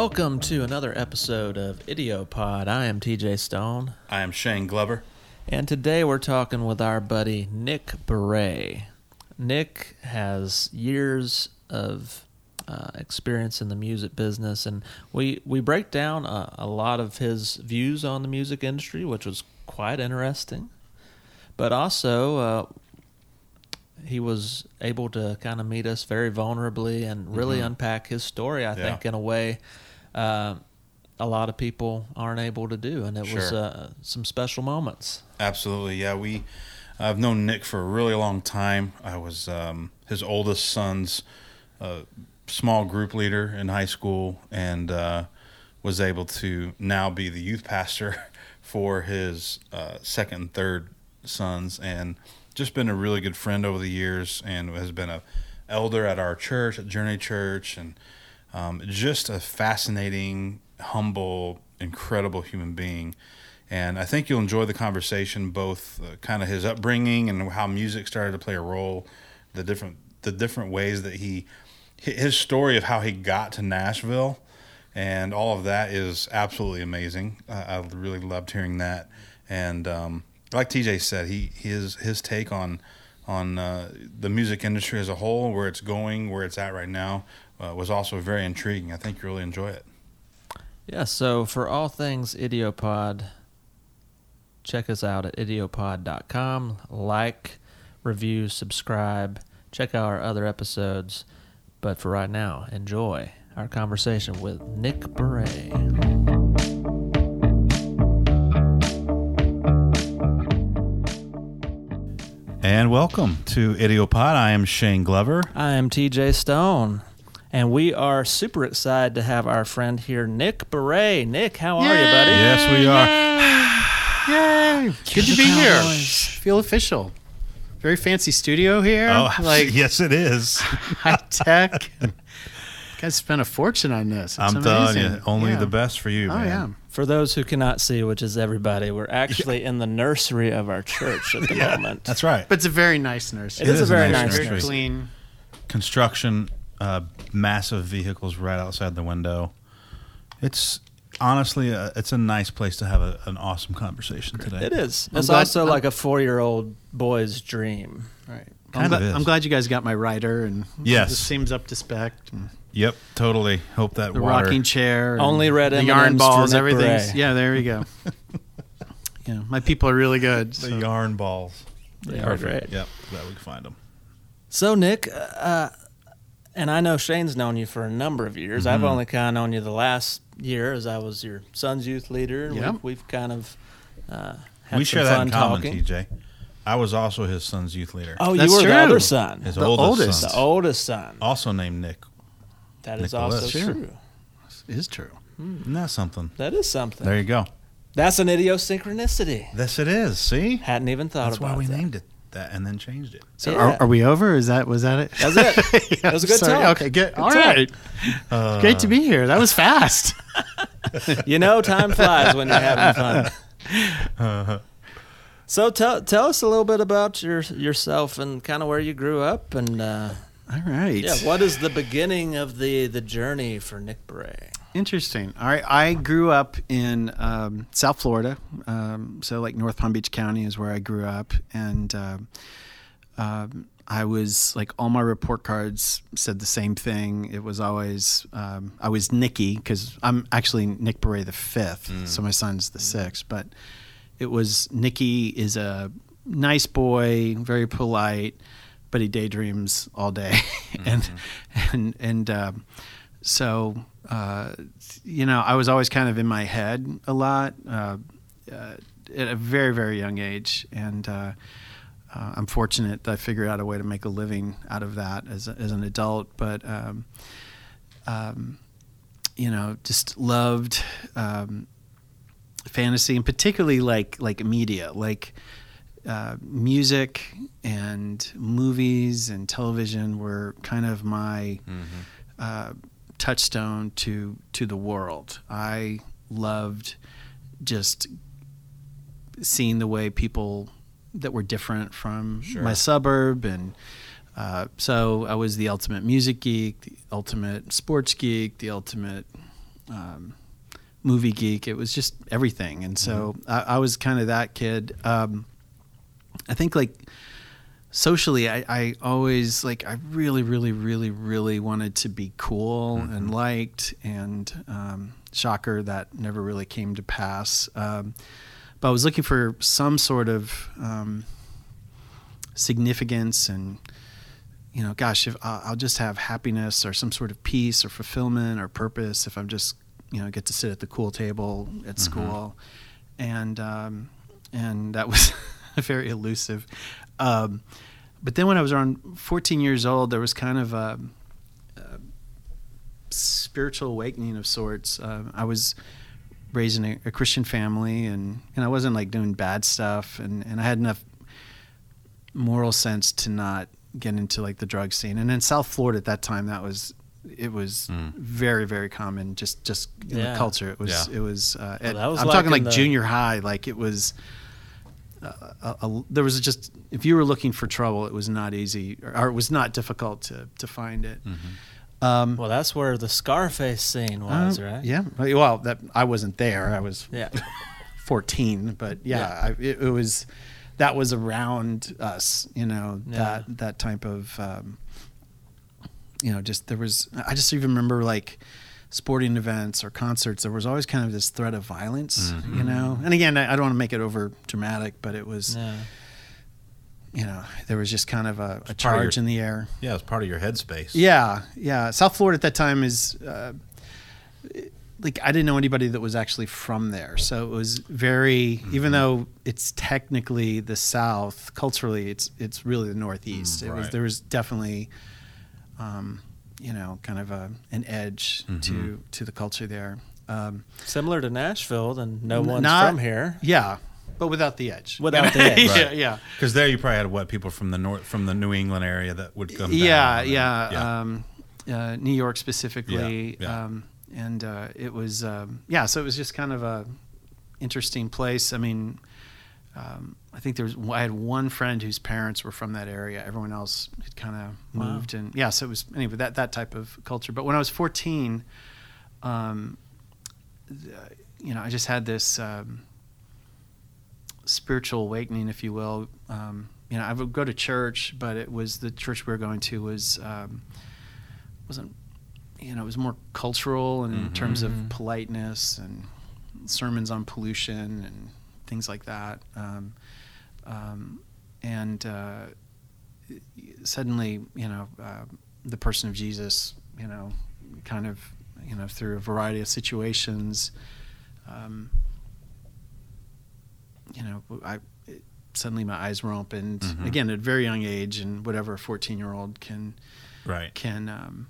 Welcome to another episode of Idiopod. I am TJ Stone, I am Shane Glover. and today we're talking with our buddy Nick Barre. Nick has years of uh, experience in the music business, and we, we break down a, a lot of his views on the music industry, which was quite interesting. But also, uh, he was able to kind of meet us very vulnerably and really unpack his story. I Mm-hmm. Yeah. think in a way uh, a lot of people aren't able to do, and it was uh, some special moments. Absolutely, yeah. We, I've known Nick for a really long time. I was um, his oldest son's uh, small group leader in high school, and uh, was able to now be the youth pastor for his uh, second and third sons, and just been a really good friend over the years, and has been a elder at our church at Journey Church, and um, just a fascinating, humble, incredible human being. And I think you'll enjoy the conversation, both uh, kind of his upbringing and how music started to play a role, the different the different ways that he his story of how he got to Nashville, and all of that is absolutely amazing. I, I really loved hearing that, and um, like TJ said, he his his take on on uh, the music industry as a whole, where it's going, where it's at right now, uh, was also very intriguing. I think you'll really enjoy it. Yeah, so for all things Idiopod, check us out at idiopod.com. Like, review, subscribe, check out our other episodes. But for right now, enjoy our conversation with Nick Barre. And welcome to Idiopod. I am Shane Glover. I am TJ Stone, and we are super excited to have our friend here, Nick Barre. Nick, how are you, buddy? Yes, we are. Yay! Good to the be here. Feel official. Very fancy studio here. Oh, like yes, it is. high tech. Guys spent a fortune on this. It's I'm telling you, only Yeah. the best for you, Oh man. yeah. For those who cannot see, which is everybody, we're actually in the nursery of our church at the moment. That's right. But it's a very nice nursery. It is a very nice Very nursery. clean. Construction, uh, massive vehicles right outside the window. It's honestly, a, it's a nice place to have a, an awesome conversation today. It is. I'm It's glad- also I'm- like a four-year-old boy's dream. Right. Kind I'm, of glad, is. I'm glad you guys got my rider and Yes. it seems up to spec. and Yep, totally. Hope that The water. rocking chair. and Only red the M&Ms yarn balls, everything. Yeah, there we go. yeah, my people are really good. the so- yarn balls. They are great. Yep, glad we can find them. So Nick, uh, and I know Shane's known you for a number of years. I've Mm-hmm. only kind of known you the last year, as I was your son's youth leader. and Yeah. We've, we've kind of uh, had we some share that fun in common, talking. TJ. I was also his son's youth leader. Oh, That's you were the true. other son, his the oldest, oldest. son. the oldest son. Also named Nick. That is Nicholas. also Sure. true. is true. Isn't that something? That is something. There you go. That's an idiosynchronicity. Yes, it is. See? Hadn't even thought That's about why we that. named it that and then changed it. So Yeah. are, are we over? Is that was that it? That's it. That was a good Sorry. talk. Okay, good. Good All talk. right. Uh, Great to be here. That was fast. You know, time flies when you're having fun. So tell tell us a little bit about your yourself and kind of where you grew up and uh, All right. yeah, what is the beginning of the the journey for Nick Barre? Interesting. All right. I grew up in um, South Florida, um, so like North Palm Beach County is where I grew up, and um um, I was like all my report cards said the same thing. It was always um, I was Nicky because I'm actually Nick Barre the fifth, so my son's the sixth, but it was Nicky is a nice boy, very polite, but he daydreams all day, and and and um, so uh, you know I was always kind of in my head a lot uh, uh, at a very very young age, and uh, uh, I'm fortunate that I figured out a way to make a living out of that as a, as an adult, but. Um, um, you know, just loved um, fantasy and particularly like like media, like uh, music and movies and television were kind of my uh, touchstone to to the world. I loved just seeing the way people that were different from Sure. my suburb and uh, so I was the ultimate music geek, the ultimate sports geek, the ultimate um, movie geek. It was just everything, and so I, I was kind of that kid. Um, I think like socially, I, I always like I really, really, really, really wanted to be cool and liked, and um, shocker that never really came to pass. Um, but I was looking for some sort of um, significance and you know, gosh, if I'll, I'll just have happiness or some sort of peace or fulfillment or purpose if I'm just, you know, get to sit at the cool table at school, and um, and that was very elusive. Um, but then when I was around 14 years old, there was kind of a, a spiritual awakening of sorts. Uh, I was raised in a, a Christian family, and and I wasn't like doing bad stuff, and and I had enough moral sense to not get into like the drug scene. And in South Florida at that time, that was it was very very common. Just just in Yeah. the culture, it was Yeah. it was. Uh, at- that was I'm like talking like the- junior high. Like it was. Uh, a, a, there was just if you were looking for trouble, it was not easy or, or it was not difficult to to find it. Um, Well, that's where the Scarface scene was, uh, right? Yeah. Well, that I wasn't there. I was Yeah. 14 but yeah, Yeah. I, it, it was that was around us you know Yeah. that that type of um, you know just there was i just even remember like sporting events or concerts there was always kind of this threat of violence you know and again i, I don't want to make it over dramatic but it was you know there was just kind of a, a charge your- in the air Yeah, it's part of your headspace. yeah, yeah. South Florida at that time is uh, like I didn't know anybody that was actually from there, so it was very. Even though it's technically the South, culturally it's it's really the Northeast. Mm, it was there was definitely, um, you know, kind of a an edge to to the culture there. Um, Similar to Nashville, and no N- one's not- from here. yeah, but without the edge. Without the edge. yeah, Right. yeah. Because there you probably had what people from the north, from the New England area that would come. yeah, down and- yeah, Um, uh, New York specifically, Yeah, yeah. Um, and uh, it was um, yeah. So it was just kind of a interesting place. I mean, um, I think there was I had one friend whose parents were from that area. Everyone else had kind of Wow. moved, and yeah. So it was anyway that that type of culture. But when I was fourteen, um, th- you know, I just had this. Um, spiritual awakening, if you will. Um, you know, I would go to church, but it was the church we were going to was um, wasn't you know it was more cultural and in terms of Mhm. politeness and sermons on pollution and things like that. Um, um, and uh, suddenly, you know, uh, the person of Jesus, you know, kind of, you know, through a variety of situations. Um, you know, I it, suddenly my eyes were opened Mhm. again at a very young age, and whatever a fourteen year old can Right. can um,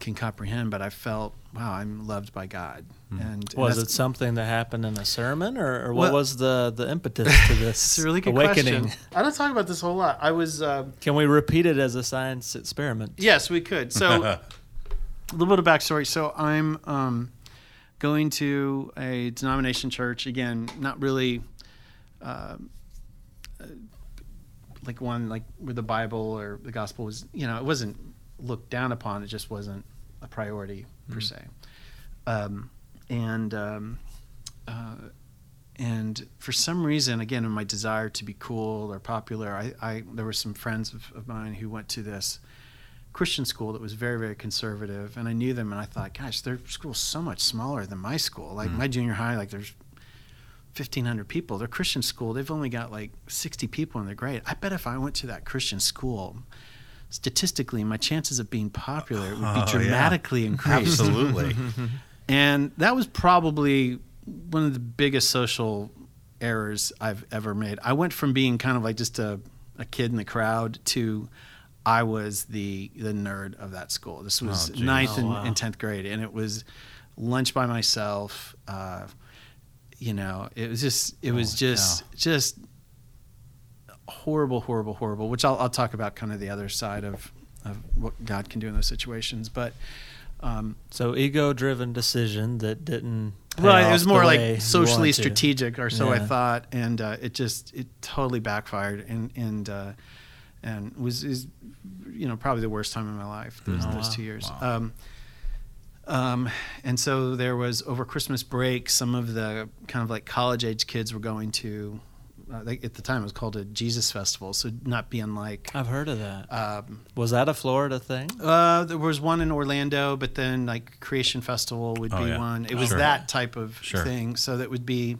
can comprehend. But I felt, wow, I'm loved by God, Mhm. and, and Was it something that happened in a sermon, or, or what Well- was the, the impetus to this It's a really good awakening? question. I don't talk about this a whole lot. I was, um Can we repeat it as a science experiment? yes, we could. So a little bit of backstory. So I'm um, going to a denomination church again, not really um, uh, like one like where the Bible or the gospel was. You know, it wasn't looked down upon. It just wasn't a priority per se. Um, and um, uh, and for some reason, again, in my desire to be cool or popular, I, I there were some friends of, of mine who went to this Christian school that was very, very conservative, and I knew them, and I thought, gosh, their school's so much smaller than my school. Like my junior high, like there's fifteen hundred people. Their Christian school, they've only got like sixty people in their grade. I bet if I went to that Christian school, statistically, my chances of being popular would be Oh, yeah. dramatically increased. Absolutely. And that was probably one of the biggest social errors I've ever made. I went from being kind of like just a, a kid in the crowd to I was the the nerd of that school. This was Oh, geez. ninth Oh, and, wow. and tenth grade, and it was lunch by myself. Uh, you know, it was just it was Oh, just just horrible, horrible, horrible. Which I'll, I'll talk about kind of the other side of of what God can do in those situations, but. Um, So ego-driven decision that didn't. well, it was more like socially strategic, or so I thought, and uh, it just it totally backfired, and and uh, and was is you know probably the worst time in my life those, Oh, those two years. Wow. Um, Um, and so there was over Christmas break, some of the kind of like college age kids were going to, uh, they, at the time it was called a Jesus Festival, so not be unlike. I've heard of that. Um, Was that a Florida thing? uh, there was one in Orlando, but then like Creation Festival would Oh, be yeah. one. It was Sure. that type of Sure. thing. So that would be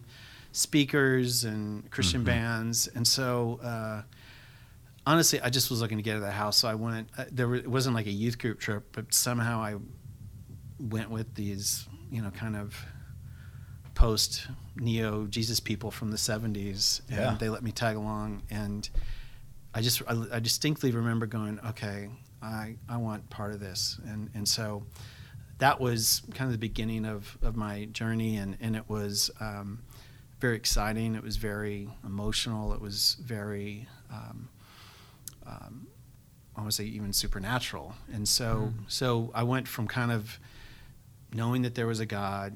speakers and Christian Mhm. bands, and so. Uh, Honestly, I just was looking to get out of the house, so I went. Uh, there were, it wasn't like a youth group trip, but somehow I went with these, you know, kind of post neo Jesus people from the 70s and Yeah. they let me tag along and I just I, I distinctly remember going okay I I want part of this and and so that was kind of the beginning of of my journey and and it was um, very exciting it was very emotional it was very um, um, I want to say even supernatural and so so I went from kind of knowing that there was a God,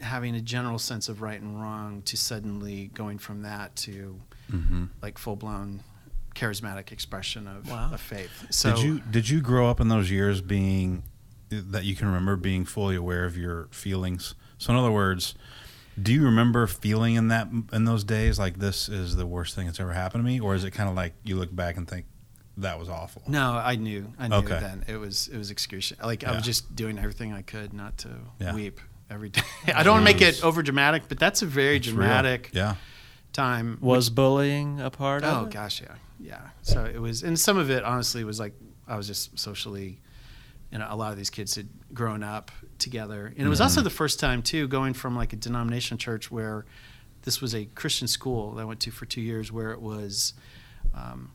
having a general sense of right and wrong, to suddenly going from that to Mm-hmm. like full blown charismatic expression of, Wow. of faith. So did you did you grow up in those years being that you can remember being fully aware of your feelings? So in other words, do you remember feeling in that in those days like this is the worst thing that's ever happened to me, or is it kind of like you look back and think that was awful? No, I knew. I knew Okay. then. It was it was excruciating. Like I was just doing everything I could not to Yeah. weep every day. I don't want to make it over dramatic, but that's a very It's real. dramatic Yeah. time. Was bullying a part Oh of it? gosh, yeah, yeah. So it was, and some of it honestly was like I was just socially, you know, a lot of these kids had grown up together, and it was also the first time too going from like a denomination church where this was a Christian school that I went to for two years, where it was um,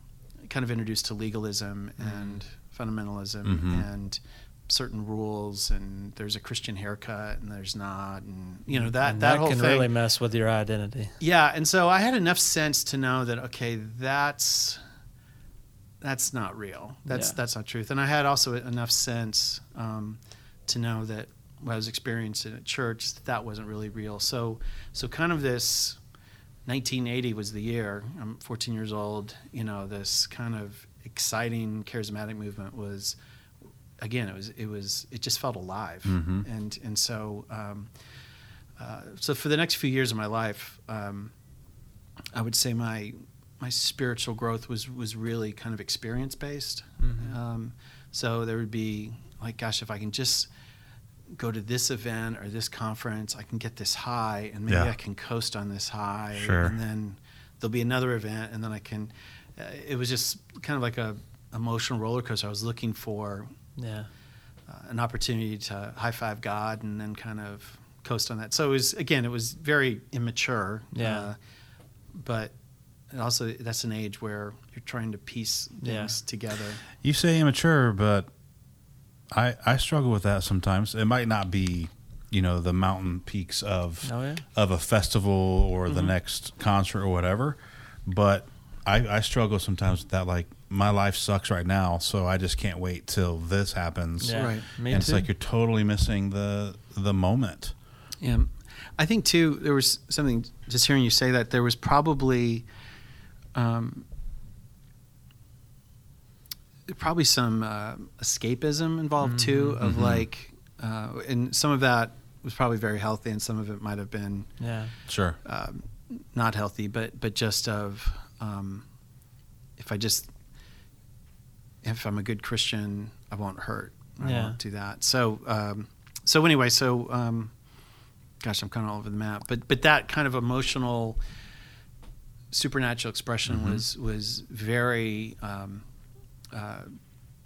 kind of introduced to legalism and fundamentalism Mhm. and certain rules and there's a Christian haircut and there's not and you know that And that, that whole can thing really mess with your identity. yeah, and so I had enough sense to know that okay, that's that's not real. That's Yeah. that's not truth. And I had also enough sense um, to know that what I was experiencing at church that wasn't really real. So so kind of this 1980 was the year. I'm 14 years old. You know, this kind of exciting charismatic movement was again it was it was it just felt alive Mhm. and and so um, uh, so for the next few years of my life um, I would say my my spiritual growth was was really kind of experience based Mhm. um, so there would be like gosh if I can just go to this event or this conference I can get this high and maybe Yeah. I can coast on this high Sure. and then there'll be another event and then I can uh, it was just kind of like a emotional roller coaster I was looking for Yeah. uh, an opportunity to high five God and then kind of coast on that. So it was again, it was very immature. Yeah. Uh, but also, that's an age where you're trying to piece things Yeah. together. You say immature, but I I struggle with that sometimes. It might not be, you know, the mountain peaks of Oh yeah. of a festival or the Mhm. next concert or whatever, but I, I struggle sometimes with that. Like my life sucks right now, so I just can't wait till this happens. Yeah. Right. Me and too. it's like you're totally missing the the moment. Yeah. I think too, there was something just hearing you say that there was probably, um, probably some uh, escapism involved too, of Mhm. like, uh, and some of that was probably very healthy, and some of it might have been yeah. Sure. um, not healthy, but but just of um, if I just if I'm a good Christian, I won't hurt. I Yeah. won't do that. So um, so anyway, so um, gosh, I'm kind of all over the map. But but that kind of emotional supernatural expression Mhm. was was very. Um, uh,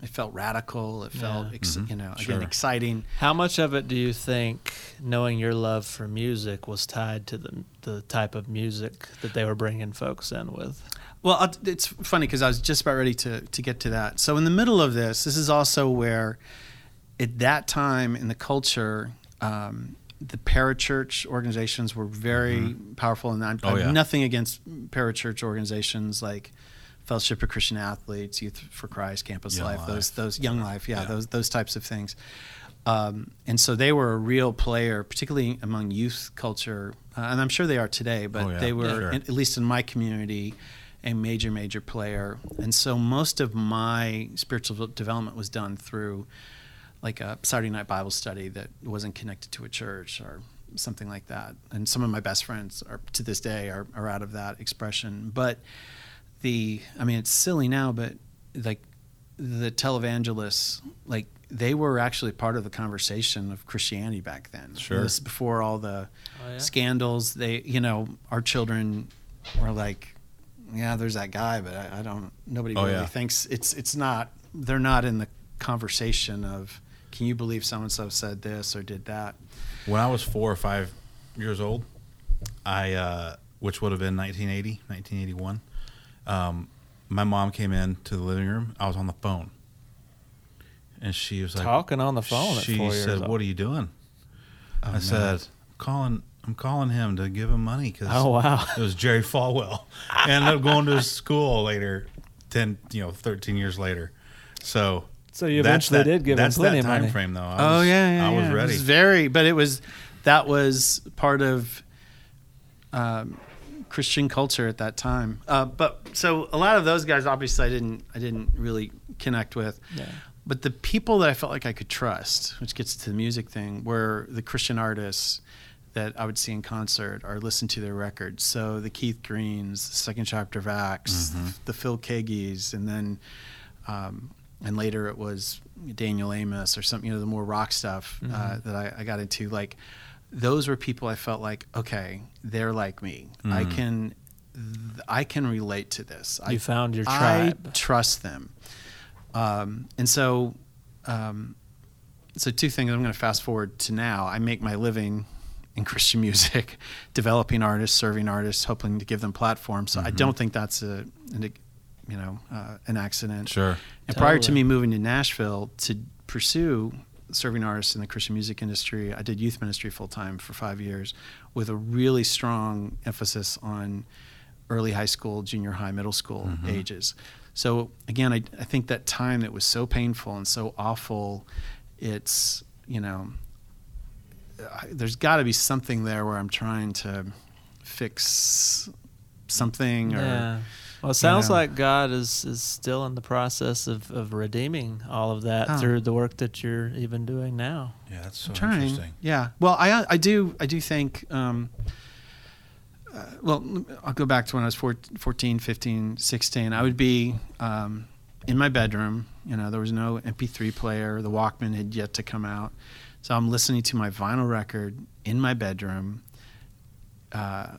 it felt radical. It felt, Yeah. ex- Mhm. you know, Sure. again, exciting. How much of it do you think knowing your love for music was tied to the the type of music that they were bringing folks in with? Well, it's funny because I was just about ready to, to get to that. So, in the middle of this, this is also where, at that time in the culture, um, the parachurch organizations were very powerful. And I, Oh, I have yeah. nothing against parachurch organizations like Fellowship of Christian Athletes, Youth for Christ, Campus Young Life, those those Young Life, yeah, Yeah. those those types of things. Um, and so they were a real player, particularly among youth culture, uh, and I'm sure they are today. But Oh, yeah. they were, Sure. in- at least in my community, a major, major player. And so most of my spiritual development was done through like a Saturday night Bible study that wasn't connected to a church or something like that. And some of my best friends are to this day are, are out of that expression. But the I mean it's silly now, but like the televangelists, like they were actually part of the conversation of Christianity back then. Sure. This is before all the Oh, yeah? scandals. They, you know, our children were like, yeah, there's that guy, but I, I don't. Nobody Oh, really yeah. thinks it's it's not. They're not in the conversation of, can you believe so and so said this or did that? When I was four or five years old, I, uh, which would have been 1980, 1981, um, my mom came in to the living room. I was on the phone. And she was like, Talking on the phone at She four years said, old. What are you doing? Oh, I no. said, calling, I'm calling him to give him money because Oh wow! it was Jerry Falwell. I ended up going to his school later, 10, you know, 13 years later. So, So you eventually that- did give him that's plenty that of time money. frame, though. I oh was- yeah, yeah, I was yeah. ready. It was very, but it was that was part of um, Christian culture at that time. Uh, but so a lot of those guys, obviously, I didn't, I didn't really connect with. Yeah. But the people that I felt like I could trust, which gets to the music thing, were the Christian artists that I would see in concert or listen to their records. So the Keith Greens, the Second Chapter of Acts, the Phil Keaggys, and then um, and later it was Daniel Amos or something, you know, the more rock stuff uh, that I, I got into. Like those were people I felt like, okay, they're like me. I can, th- I can relate to this. I You found your tribe. I trust them. Um, and so, um, so two things. I'm going to fast forward to now. I make my living in Christian music, developing artists, serving artists, hoping to give them platforms. So I Mm-hmm. don't think that's a, an, you know, uh, an accident. Sure. And prior to me moving to Nashville to pursue serving artists in the Christian music industry, I did youth ministry full time for five years with a really strong emphasis on early high school, junior high, middle school ages. So again, I, I think that time that was so painful and so awful, it's, you know, I, there's got to be something there where I'm trying to fix something or Yeah. Well, it sounds know. like God is, is still in the process of, of redeeming all of that Oh. through the work that you're even doing now. Yeah, that's so interesting. Yeah. Well, I I do I do think. Um, uh, well, I'll go back to when I was four- 14, 15, 16. I would be um, in my bedroom. You know, there was no MP3 player. The Walkman had yet to come out, so I'm listening to my vinyl record in my bedroom. Uh,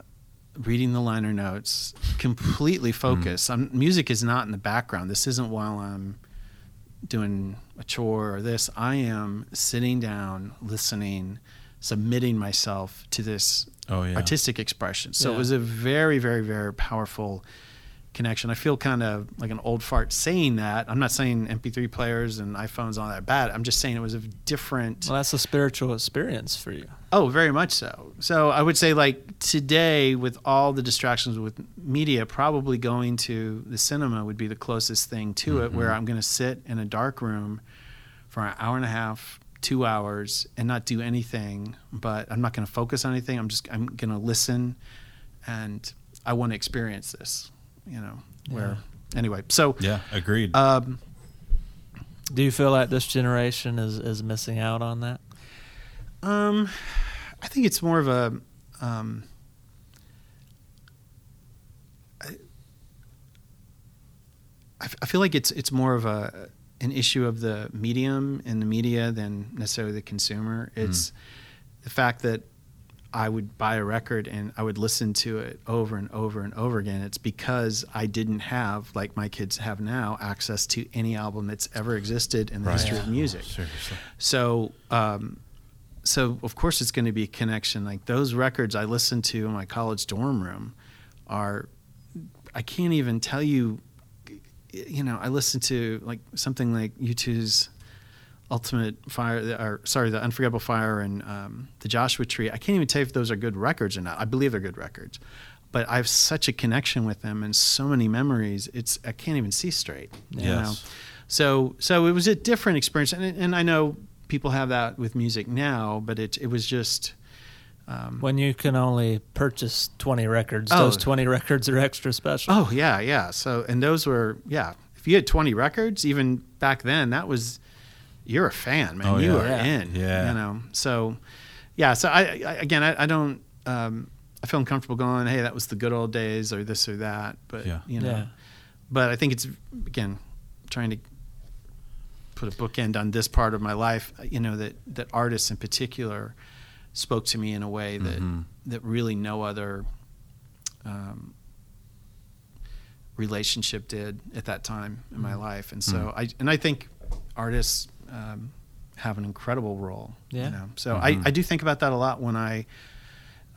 reading the liner notes, completely focused. I'm, music is not in the background. This isn't while I'm doing a chore or this. I am sitting down, listening, submitting myself to this Oh, yeah. artistic expression. So Yeah. it was a very, very, very powerful connection. I feel kind of like an old fart saying that. I'm not saying MP3 players and iPhones all that bad. I'm just saying it was a different. Well, that's a spiritual experience for you. Oh, very much so. So I would say, like today, with all the distractions with media, probably going to the cinema would be the closest thing to it, where mm-hmm. I'm going to sit in a dark room for an hour and a half, two hours, and not do anything. But I'm not going to focus on anything. I'm just I'm going to listen, and I want to experience this. You know, where anyway. So, Yeah, agreed. um, Do you feel like this generation is, is missing out on that? Um, I think it's more of a. Um, I, I feel like it's it's more of a an issue of the medium and the media than necessarily the consumer. It's the fact that I would buy a record and I would listen to it over and over and over again. It's because I didn't have, like my kids have now, access to any album that's ever existed in the Right. history of music. Seriously. So, um, so of course it's going to be a connection. Like those records I listened to in my college dorm room are, I can't even tell you. You know, I listened to like something like U2's Ultimate Fire, or sorry, the Unforgettable Fire and um, the Joshua Tree. I can't even tell you if those are good records or not. I believe they're good records, but I have such a connection with them and so many memories. It's I can't even see straight. you Yes. know? So so it was a different experience, and and I know people have that with music now, but it it was just. Um, When you can only purchase 20 records, Oh. those 20 records are extra special. Oh yeah, yeah. So and those were yeah. If you had twenty records, even back then, that was you're a fan, man. Oh, you yeah. are Yeah. in. Yeah. You know. So, yeah. So I, I again, I, I don't. Um, I feel uncomfortable going, hey, that was the good old days, or this or that. But Yeah. you know. Yeah. But I think it's again trying to put a bookend on this part of my life. You know that that artists in particular spoke to me in a way that Mhm. that really no other um, relationship did at that time in my life. And so I and I think artists um, have an incredible role. Yeah. You know? So Mhm. I, I do think about that a lot when I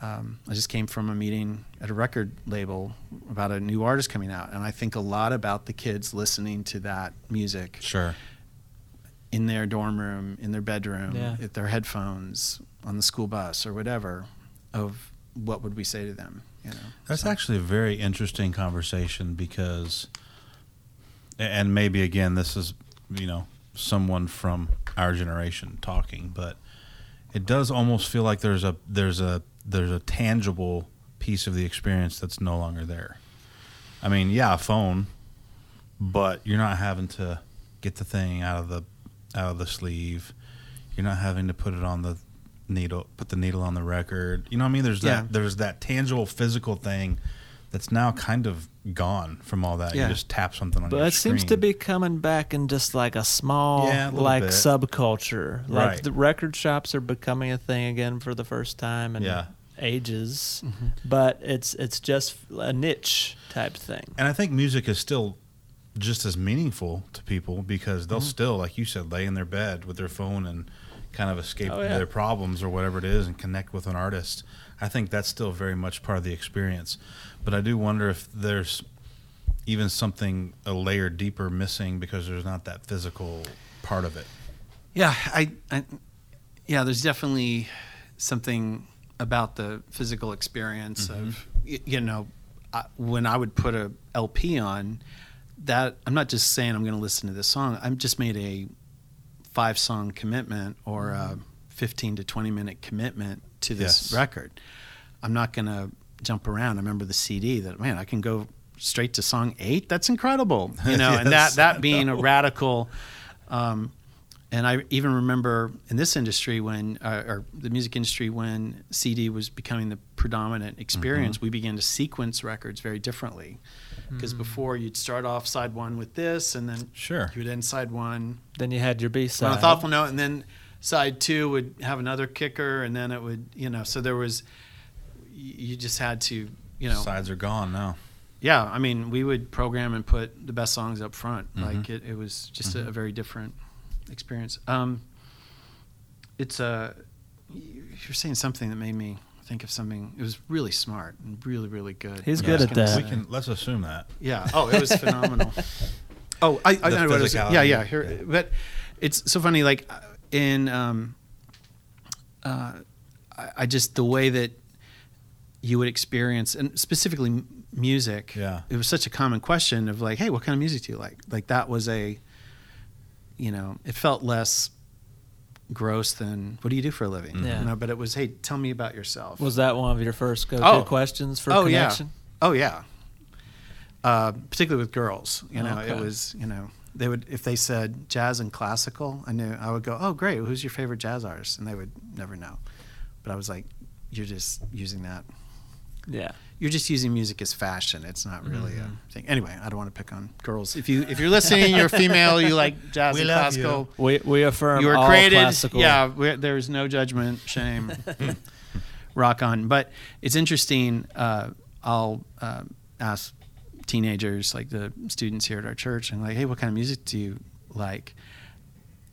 um, I just came from a meeting at a record label about a new artist coming out, and I think a lot about the kids listening to that music Sure. in their dorm room, in their bedroom, Yeah. with their headphones, on the school bus or whatever. Of what would we say to them? You know, That's So- actually a very interesting conversation because, and maybe again, this is, you know, someone from our generation talking, but it does almost feel like there's a there's a there's a tangible piece of the experience that's no longer there. I mean, yeah, a phone, but you're not having to get the thing out of the out of the sleeve. You're not having to put it on the needle, put the needle on the record. You know what I mean? There's Yeah. that there's that tangible physical thing that's now kind of gone from all that. Yeah. You just tap something on But your it seems to be coming back in just like a small, Yeah, a like bit. subculture. Like Right. the record shops are becoming a thing again for the first time in Yeah. ages. Mm-hmm. But it's it's just a niche type thing. And I think music is still just as meaningful to people because they'll Mm-hmm. still, like you said, lay in their bed with their phone and kind of escape Oh, yeah. their problems or whatever it is and connect with an artist. I think that's still very much part of the experience. But I do wonder if there's even something a layer deeper missing because there's not that physical part of it. Yeah, I, I yeah, there's definitely something about the physical experience mm-hmm. of you know I, when I would put a LP on that I'm not just saying I'm going to listen to this song. I'm just made a five song commitment or a mm-hmm. 15 to 20 minute commitment to this Yes. record. I'm not going to jump around. I remember the CD that man, I can go straight to song 8. That's incredible. You know, and that that being a radical um, and I even remember in this industry when, uh, or the music industry, when CD was becoming the predominant experience, we began to sequence records very differently. Because before you'd start off side one with this, and then Sure. you would end side one Then you had your B side on a thoughtful note, and then side two would have another kicker, and then it would, you know, so there was, you just had to, you know, Sides are gone now. yeah. I mean, we would program and put the best songs up front. Mhm. Like it, it was just a, a very different experience. Um, it's a, you're saying something that made me think of something. It was really smart and really, really good. He's good at that. say. We can let's assume that. Yeah. Oh, it was phenomenal. oh, I, I The know what it was. Yeah, yeah. Here, but it's so funny. Like in, um, uh, I, I just the way that you would experience, and specifically music. Yeah. It was such a common question of like, hey, what kind of music do you like? Like that was a, you know, it felt less gross than what do you do for a living? Yeah. You know, but it was, hey, tell me about yourself. Was that one of your first go-to Oh. questions for oh connection? yeah oh yeah uh, particularly with girls you know Okay. it was you know they would if they said jazz and classical i knew i would go oh great who's your favorite jazz artist and they would never know but i was like you're just using that Yeah. you're just using music as fashion. It's not really Mm-hmm. a thing. Anyway i don't want to pick on girls. If you if you're listening you're female you like jazz We and love classical. We we affirm you were all created classical. yeah we're, there's no judgment shame. Rock on. But it's interesting uh, i'll uh, ask teenagers like the students here at our church and like hey what kind of music do you like?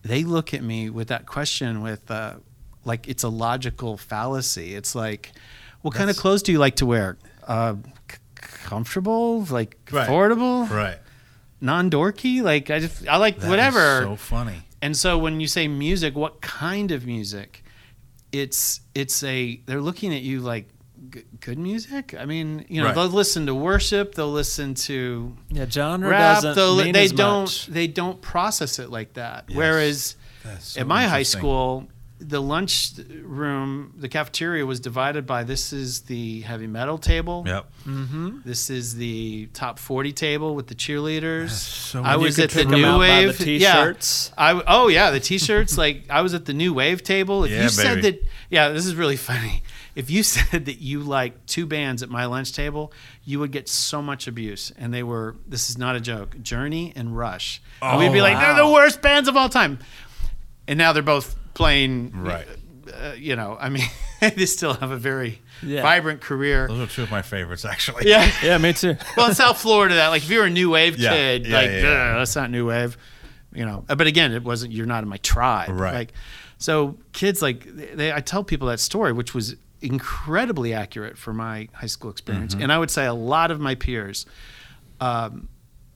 They look at me with that question with uh, like it's a logical fallacy. It's like what kind of clothes do you like to wear uh, c- comfortable like Right. affordable Right. non-dorky like i just i like That is whatever so funny. and so when you say music, what kind of music? It's it's a they're looking at you like g- good music. I mean, you know, Right. they'll listen to worship, they'll listen to Yeah, genre rap. doesn't They'll, mean they as don't much. they don't process it like that. Yes. Whereas so at my high school, the lunch room, the cafeteria was divided by this is the heavy metal table. Yep. Mm-hmm. This is the top 40 table with the cheerleaders. so I was at the new by the wave. t-shirts. Yeah. I oh yeah, the t-shirts. like I was at the new wave table. If Yeah, you said baby. that, yeah, this is really funny. If you said that you liked two bands at my lunch table, you would get so much abuse. And they were. This is not a joke. Journey and Rush. and we'd be Oh, like, they're the worst bands of all time. And now they're both playing. Right. Uh, you know, I mean, they still have a very Yeah. vibrant career. Those are two of my favorites, actually. Yeah. Yeah, me too. well, in South Florida, that like if you're a new wave Yeah, kid, yeah, like yeah, yeah. That's not new wave, you know. Uh, But again, it wasn't. You're not in my tribe, Right. Like, so kids like they, I tell people that story, which was incredibly accurate for my high school experience, Mm-hmm. and I would say a lot of my peers, um,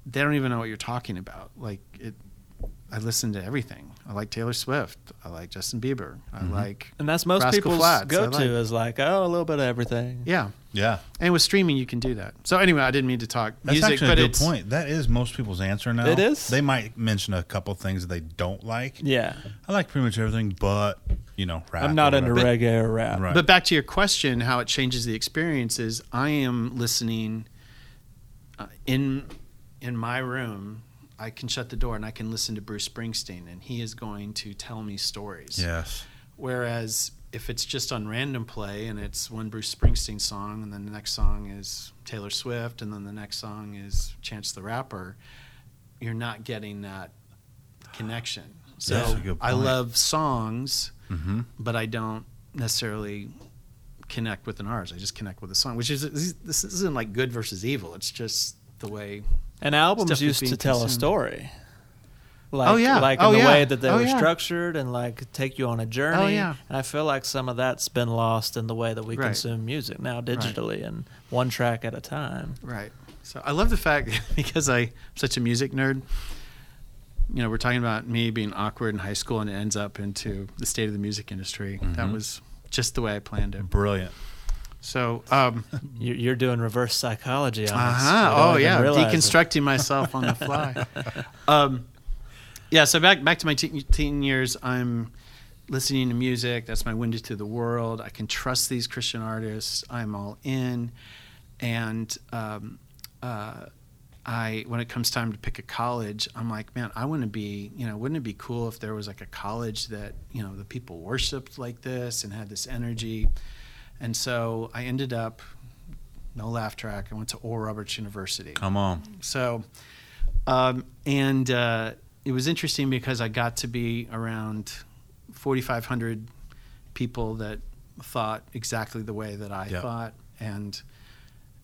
they don't even know what you're talking about. Like it, I listen to everything. I like Taylor Swift. I like Justin Bieber. I Mm-hmm. like And that's most Rascal people's Flatts, I go to like. is like, oh, a little bit of everything. yeah. Yeah. And with streaming, you can do that. So anyway, I didn't mean to talk That's music, actually but a good it's point. That is most people's answer now. It is? They might mention a couple things that they don't like. Yeah. I like pretty much everything, but you know, rap. I'm not into whatever. reggae or rap. Right. But back to your question, how it changes the experience is I am listening uh, in in my room. I can shut the door and I can listen to Bruce Springsteen, and he is going to tell me stories. Yes. Whereas if it's just on random play and it's one Bruce Springsteen song, and then the next song is Taylor Swift, and then the next song is Chance the Rapper, you're not getting that connection. So That's a good I love songs Mm-hmm. but I don't necessarily connect with an artist. I just connect with a song, which is this isn't like good versus evil. It's just the way. And albums used to being tell a story. Like, Oh, yeah. like in Oh, the yeah. way that they Oh, were yeah. structured and like take you on a journey. Oh, yeah. And I feel like some of that's been lost in the way that we Right. consume music now digitally and one track at a time. Right. So I love the fact because I'm such a music nerd. You know, we're talking about me being awkward in high school, and it ends up into the state of the music industry. That Mhm. was just the way I planned it. Brilliant. So, um, You- You're doing reverse psychology on uh-huh. Oh yeah, it. deconstructing myself on the fly. um, yeah, so back back to my teen, teen years, I'm listening to music. That's my window to the world. I can trust these Christian artists. I'm all in, and um, uh, I when it comes time to pick a college, I'm like, man, I want to be, you know, wouldn't it be cool if there was like a college that you know the people worshipped like this and had this energy, and so I ended up. No laugh track. I went to Oral Roberts University. Come on. So, um, and uh, it was interesting because I got to be around 4,500 people that thought exactly the way that I Yep. thought. And,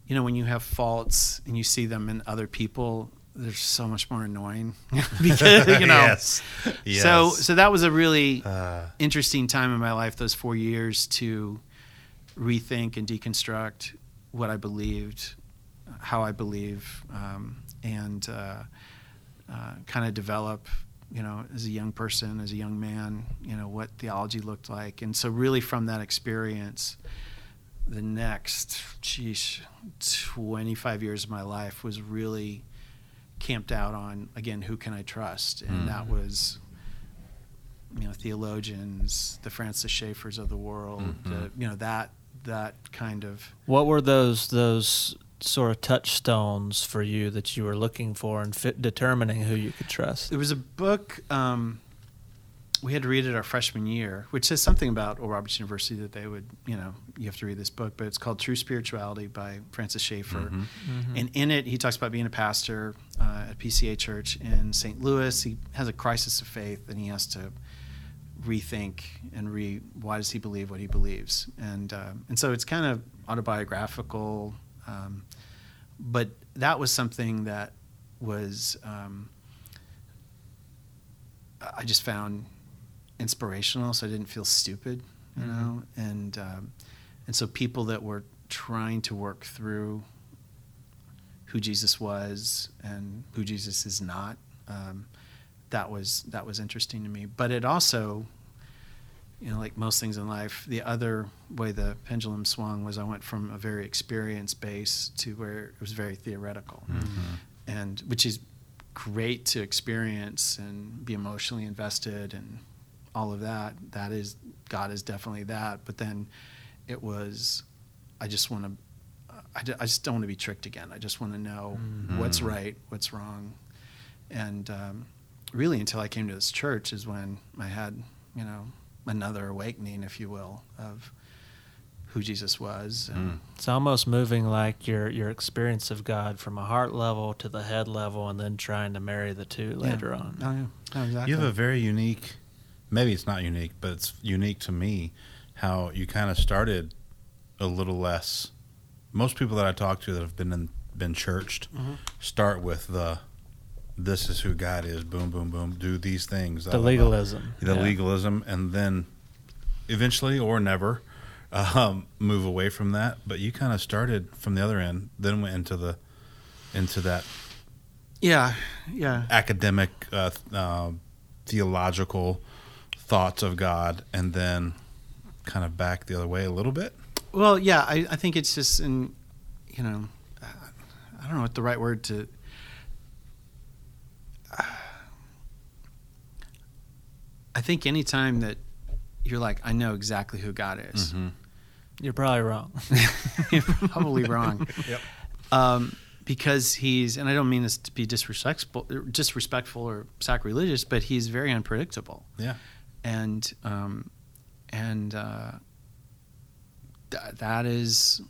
you know, when you have faults and you see them in other people, they're so much more annoying because, you know. yes. yes. So, so that was a really uh, interesting time in my life, those four years to rethink and deconstruct what I believed, how I believe, um, and uh, uh, kind of develop, you know, as a young person, as a young man, you know, what theology looked like. And so, really, from that experience, the next, geez, 25 years of my life was really camped out on, again, who can I trust? And Mm. that was you know theologians, the Francis Schaeffers of the world, Mhm. the, you know that that kind of What were those those sort of touchstones for you that you were looking for and fit, determining who you could trust? There was a book um, we had to read it our freshman year, which says something about Oral Roberts University that they would, you know, you have to read this book, but it's called True Spirituality by Francis Schaeffer. mhm. And in it, he talks about being a pastor uh, at PCA Church in St. Louis. He has a crisis of faith, and he has to rethink and re why does he believe what he believes, and um, and so it's kind of autobiographical, um, but that was something that was um, I just found inspirational, so I didn't feel stupid, you Mhm. know, and um, and so people that were trying to work through who Jesus was and who Jesus is not. Um, that was that was interesting to me. But it also, you know, like most things in life, the other way the pendulum swung was I went from a very experience base to where it was very theoretical, Mhm. and which is great to experience and be emotionally invested and all of that. That is God is definitely that. But then it was, I just want to, I, I just don't want to be tricked again. I just want to know what's right, what's wrong, and um, really until I came to this church is when I had you know another awakening, if you will, of who Jesus was. And, It's almost moving like your your experience of God from a heart level to the head level, and then trying to marry the two Yeah. later on. Oh yeah, oh, exactly. You have a very unique, maybe it's not unique, but it's unique to me how you kind of started a little less. Most people that I talk to that have been in, been churched Mm-hmm. start with the, this is who God is. Boom, boom, boom. Do these things. The blah, blah, blah. legalism. the Yeah. legalism, and then eventually or never um, move away from that. But you kind of started from the other end, then went into the into that yeah, yeah. academic, uh, uh, theological thoughts of God, and then kind of back the other way a little bit. Well, yeah, I, I think it's just in, you know, I don't know what the right word to. I think anytime that you're like, I know exactly who God is, You're probably wrong. you're probably wrong. Yep. Um, because he's, and I don't mean this to be disrespectful, disrespectful or sacrilegious, but he's very unpredictable. Yeah. and um, and uh, th- that is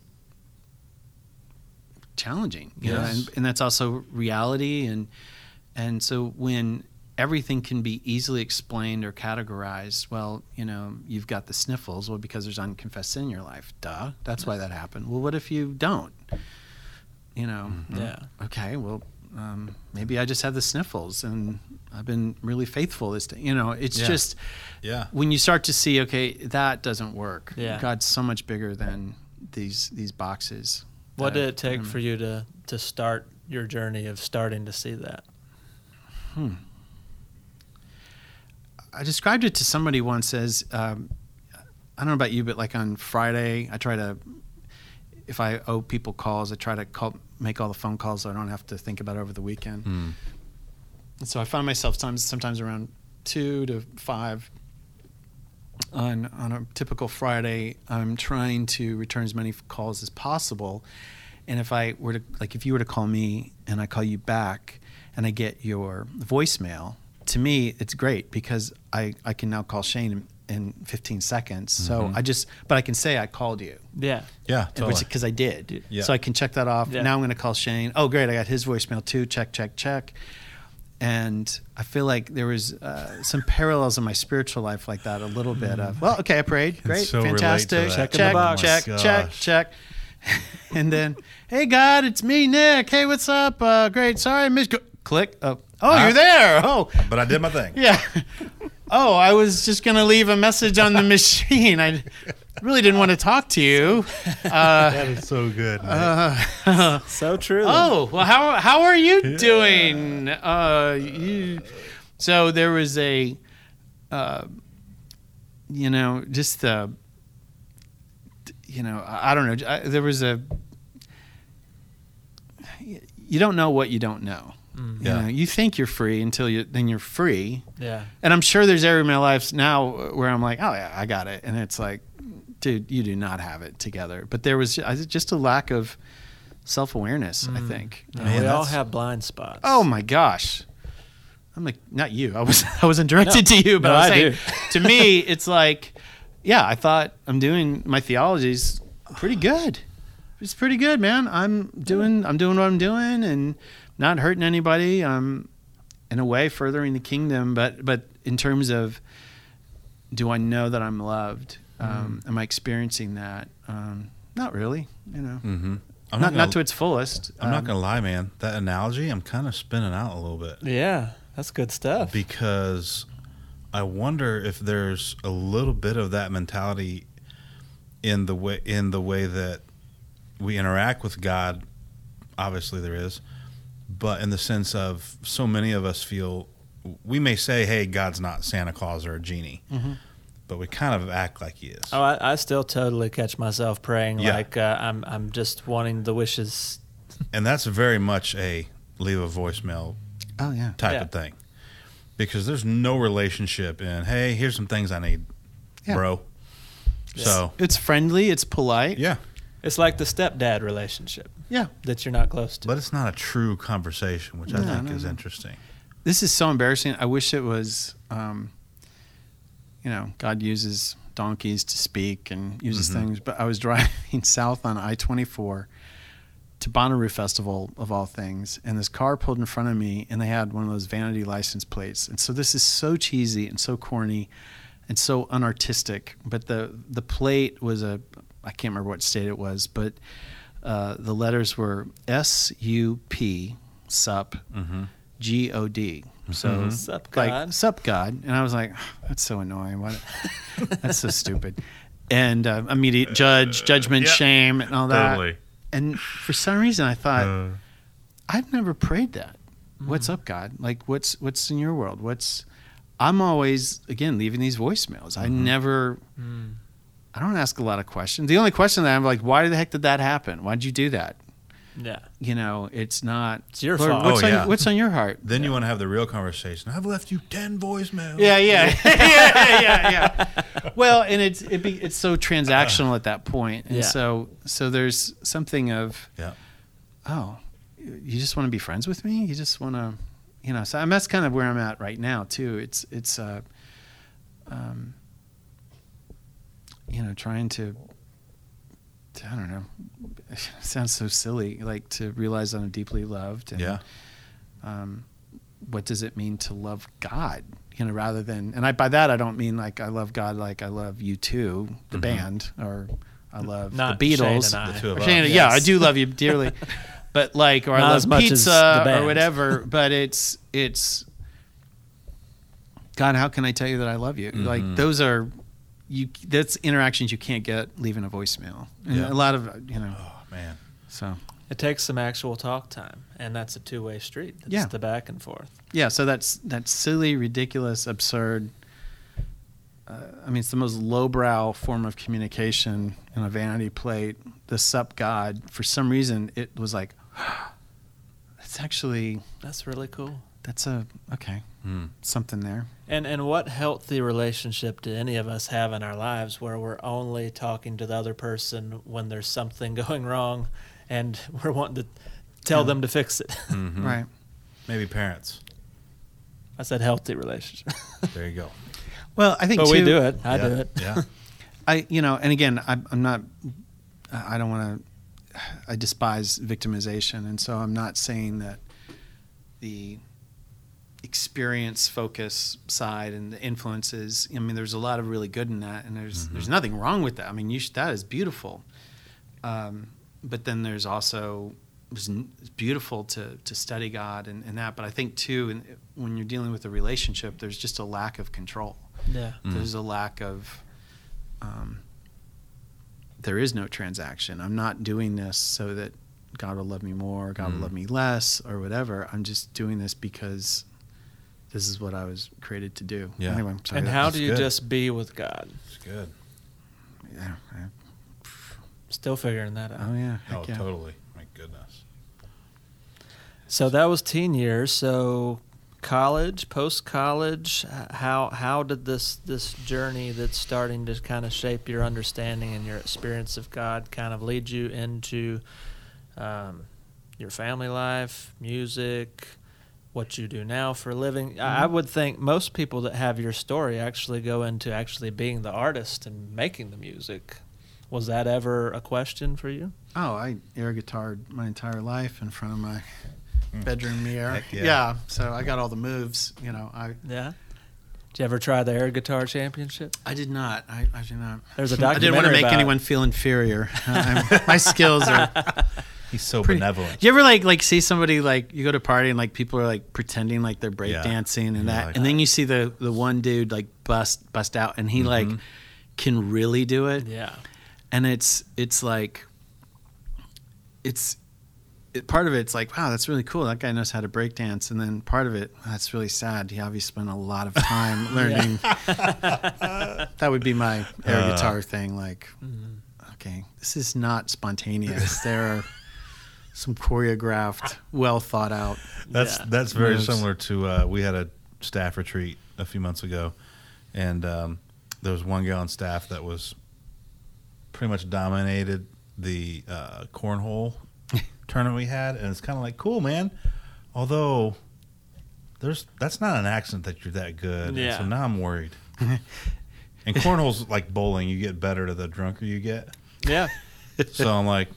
challenging, you know, and, and that's also reality, and and so when everything can be easily explained or categorized, well, you know, you've got the sniffles, well, because there's unconfessed sin in your life, duh, that's why that happened. Well, what if you don't? You know, Yeah. okay, well, um, maybe I just have the sniffles, and I've been really faithful this day. You know, it's Yeah. just Yeah. when you start to see, okay, that doesn't work. Yeah. God's so much bigger than these these boxes. What did it take for you to to start your journey of starting to see that? I described it to somebody once as um, I don't know about you, but like on Friday, I try to if I owe people calls, I try to call make all the phone calls so I don't have to think about it over the weekend. Hmm. And so I find myself sometimes sometimes around two to five on on a typical Friday. I'm trying to return as many calls as possible. And if I were to like if you were to call me and I call you back and I get your voicemail, to me it's great because I, I can now call Shane in, in 15 seconds. So I just but I can say I called you. Yeah. Yeah. And Totally. Because I did. Yeah. So I can check that off. Yeah. Now I'm going to call Shane. Oh, great! I got his voicemail too. Check, check, check. And I feel like there was uh, some parallels in my spiritual life like that. A little bit of well, okay, I prayed. Great, so fantastic. that. Check, Checking the box. check, Oh check, gosh. check. and then, hey God, it's me, Nick. Hey, what's up? Uh, great. Sorry, I missed. you. Click. Oh, oh, Huh? you're there. Oh, but I did my thing. yeah. Oh, I was just gonna leave a message on the machine. I really didn't want to talk to you. Uh, That is so good. So true. oh, well, how how are you doing? Uh, you, so there was a, uh, you know, just uh, you know, I, I don't know. I, there was a. You don't know what you don't know. Mm. You, Yeah. know, you think you're free until you then you're free, Yeah. and I'm sure there's area in my life now where I'm like, oh yeah, I got it, and it's like, dude, you do not have it together. But there was just a lack of self awareness. I think. Yeah, Man, we all have blind spots. Oh my gosh. I'm like not you. I was I wasn't directed to you, but No, I was I saying do. to me it's like yeah, I thought I'm doing my theology's pretty good. It's pretty good, man. I'm doing I'm doing what I'm doing and not hurting anybody. I'm in a way furthering the kingdom, but but in terms of do I know that I'm loved? Um, Mm. am I experiencing that? Um, not really, you know. mm-hmm. I'm not not, not gonna, to its fullest. I'm not Um, gonna lie, man. That analogy, I'm kind of spinning out a little bit Yeah. That's good stuff. because I wonder if there's a little bit of that mentality in the way in the way that we interact with God. Obviously, there is, but in the sense of so many of us feel we may say, "Hey, God's not Santa Claus or a genie," but we kind of act like He is. Oh, I, I still totally catch myself praying Yeah. like uh, I'm I'm just wanting the wishes. and that's very much a leave a voicemail Oh yeah. type Yeah. of thing. because there's no relationship in hey here's some things i need Yeah. bro so It's friendly. It's polite. yeah It's like the stepdad relationship Yeah. that you're not close to. but it's not a true conversation which i No, think no, is no. interesting This is so embarrassing. I wish it was, um, you know, God uses donkeys to speak and uses Mhm. things. But I was driving south on I 24 to Bonnaroo Festival, of all things, and this car pulled in front of me, and they had one of those vanity license plates. And so this is so cheesy and so corny and so unartistic. But the, the plate was a, I can't remember what state it was, but uh, the letters were S U P, SUP, mm-hmm. G O D. So Mhm. Sup, like God? sup God, and I was like, that's so annoying. What? that's so stupid. And uh, immediate judge, judgment, yep. shame, and all that. totally And for some reason, I thought Uh, I've never prayed that. What's up, God? Like, what's what's in your world? What's I'm always again leaving these voicemails. I Mhm. never. I don't ask a lot of questions. The only question that I'm like, why the heck did that happen? Why'd you do that? Yeah. You know, it's not. It's your Lord, fault. What's, Oh, on, yeah. what's on your heart? then you want to have the real conversation i've left you 10 voicemails Yeah, yeah, yeah, yeah, yeah. Well, and it's it be, it's so transactional at that point, and Yeah. so so there's something of yeah oh, you just want to be friends with me. You just want to, you know. So and that's kind of where I'm at right now too. It's it's uh, um, you know, trying to. I don't know. It sounds so silly, like to realize that I'm deeply loved. And, yeah um, what does it mean to love God? You know, rather than, and I by that I don't mean like I love God like I love you too, the Mhm. band, or I love Not the Shane Beatles. and I. The two of us. Shane, Yeah, I do love you dearly, but like, or I Not as love much as the pizza or whatever. But it's it's God. How can I tell you that I love you? Like Mhm. those are you. That's interactions you can't get leaving a voicemail. And Yeah. a lot of you know. oh man So It takes some actual talk time, and that's a two way street. It's Yeah. the back and forth. yeah, so that's that's silly, ridiculous, absurd. Uh, I mean, it's the most lowbrow form of communication in a vanity plate. The sup God, for some reason, it was like, that's actually That's really cool. that's a okay Hmm. something there. And and what healthy relationship do any of us have in our lives where we're only talking to the other person when there's something going wrong, and we're wanting to tell Yeah. them to fix it? Mhm. Right. maybe parents I said healthy relationship, there you go Well, I think but we do it. I yeah. do it. yeah I you know, and again, I'm, I'm not. I don't want to. I despise victimization, and so I'm not saying that the experience focus side and the influences. I mean, there's a lot of really good in that, and there's Mhm. there's nothing wrong with that. I mean, you should, that is beautiful. Um, but then there's also it's beautiful to to study God and, and that. But I think too, in, when you're dealing with a relationship, there's just a lack of control Yeah. Mm. there's a lack of um, there is no transaction i'm not doing this so that god will love me more god will Mm. love me less or whatever i'm just doing this because this is what i was created to do Yeah. anyway I'm sorry, And how that's do you good. just be with God? it's good yeah, I- Still figuring that out. oh yeah, oh yeah. totally my goodness So that was teen years. So college, post college, how how did this this journey that's starting to kind of shape your understanding and your experience of God kind of lead you into um, your family life, music, what you do now for a living? I I Mm-hmm. would think most people that have your story actually go into actually being the artist and making the music. Was that ever a question for you? oh i air guitared my entire life in front of my Mm. bedroom mirror Heck yeah. so i got all the moves you know i Yeah. Did you ever try the air guitar championship? I did not. I, I did not. There's a I didn't want to make anyone feel inferior. My skills are he's so Pretty- benevolent Do you ever like like see somebody like you go to a party and like people are like pretending like they're Yeah. breakdancing and You're that, like- and then you see the the one dude like bust bust out and he like Mhm. can really do it, Yeah. and it's it's like it's it, part of it's like wow that's really cool that guy knows how to breakdance, and then part of it that's really sad. He obviously spent a lot of time learning. that would be my air Uh. guitar thing, like Mhm. okay, this is not spontaneous. there are some choreographed, well thought out. That's Yeah. that's very Moves. similar to uh, we had a staff retreat a few months ago, and um, there was one guy on staff that was pretty much dominated the uh, cornhole tournament we had, and it's kind of like cool, man. Although there's that's not an accident that you're that good. Yeah. so now I'm worried. and cornhole's like bowling; you get better to the drunker you get. Yeah. So I'm like,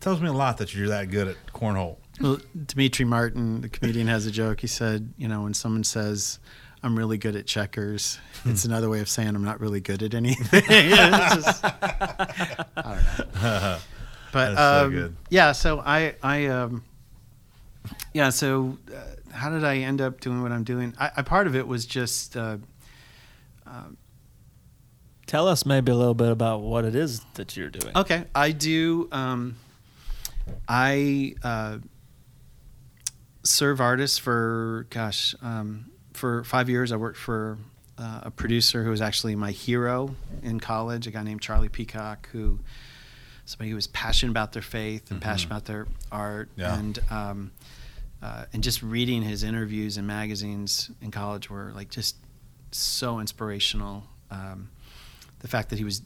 tells me a lot that you're that good at cornhole. Well, Demetri Martin, the comedian, has a joke. He said, you know, when someone says, I'm really good at checkers, it's another way of saying I'm not really good at anything. Just- I don't know. But That's so um, good. yeah, so I, I, um, yeah, so uh, how did I end up doing what I'm doing? I, I part of it was just, uh, Tell us maybe a little bit about what it is that you're doing. Okay, I do. Um, I uh, serve artists for gosh, um, for five years. I worked for uh, a producer who was actually my hero in college, a guy named Charlie Peacock, who somebody who was passionate about their faith and Mhm. passionate about their art, Yeah. and um, uh, and just reading his interviews in magazines in college were like just so inspirational. Um, the fact that he was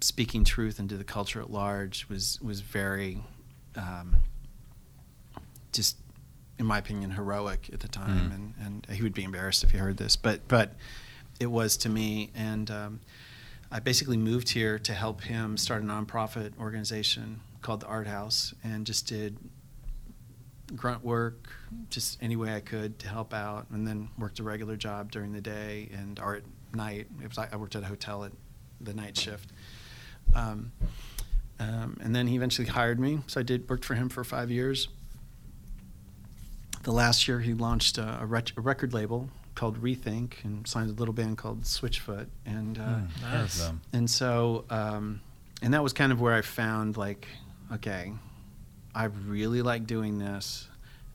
speaking truth into the culture at large was was very um, just in my opinion heroic at the time Mm. and, and he would be embarrassed if he heard this but but it was to me and um, I basically moved here to help him start a nonprofit organization called the Art House and just did grunt work just any way I could to help out and then worked a regular job during the day and or at night it was I worked at a hotel at the night shift um, um, and then he eventually hired me. So I did worked for him for five years. The last year he launched a, a, rec- a record label called Rethink and signed a little band called Switchfoot. And uh, Hmm, heard of nice. and so um, and that was kind of where I found like okay I really like doing this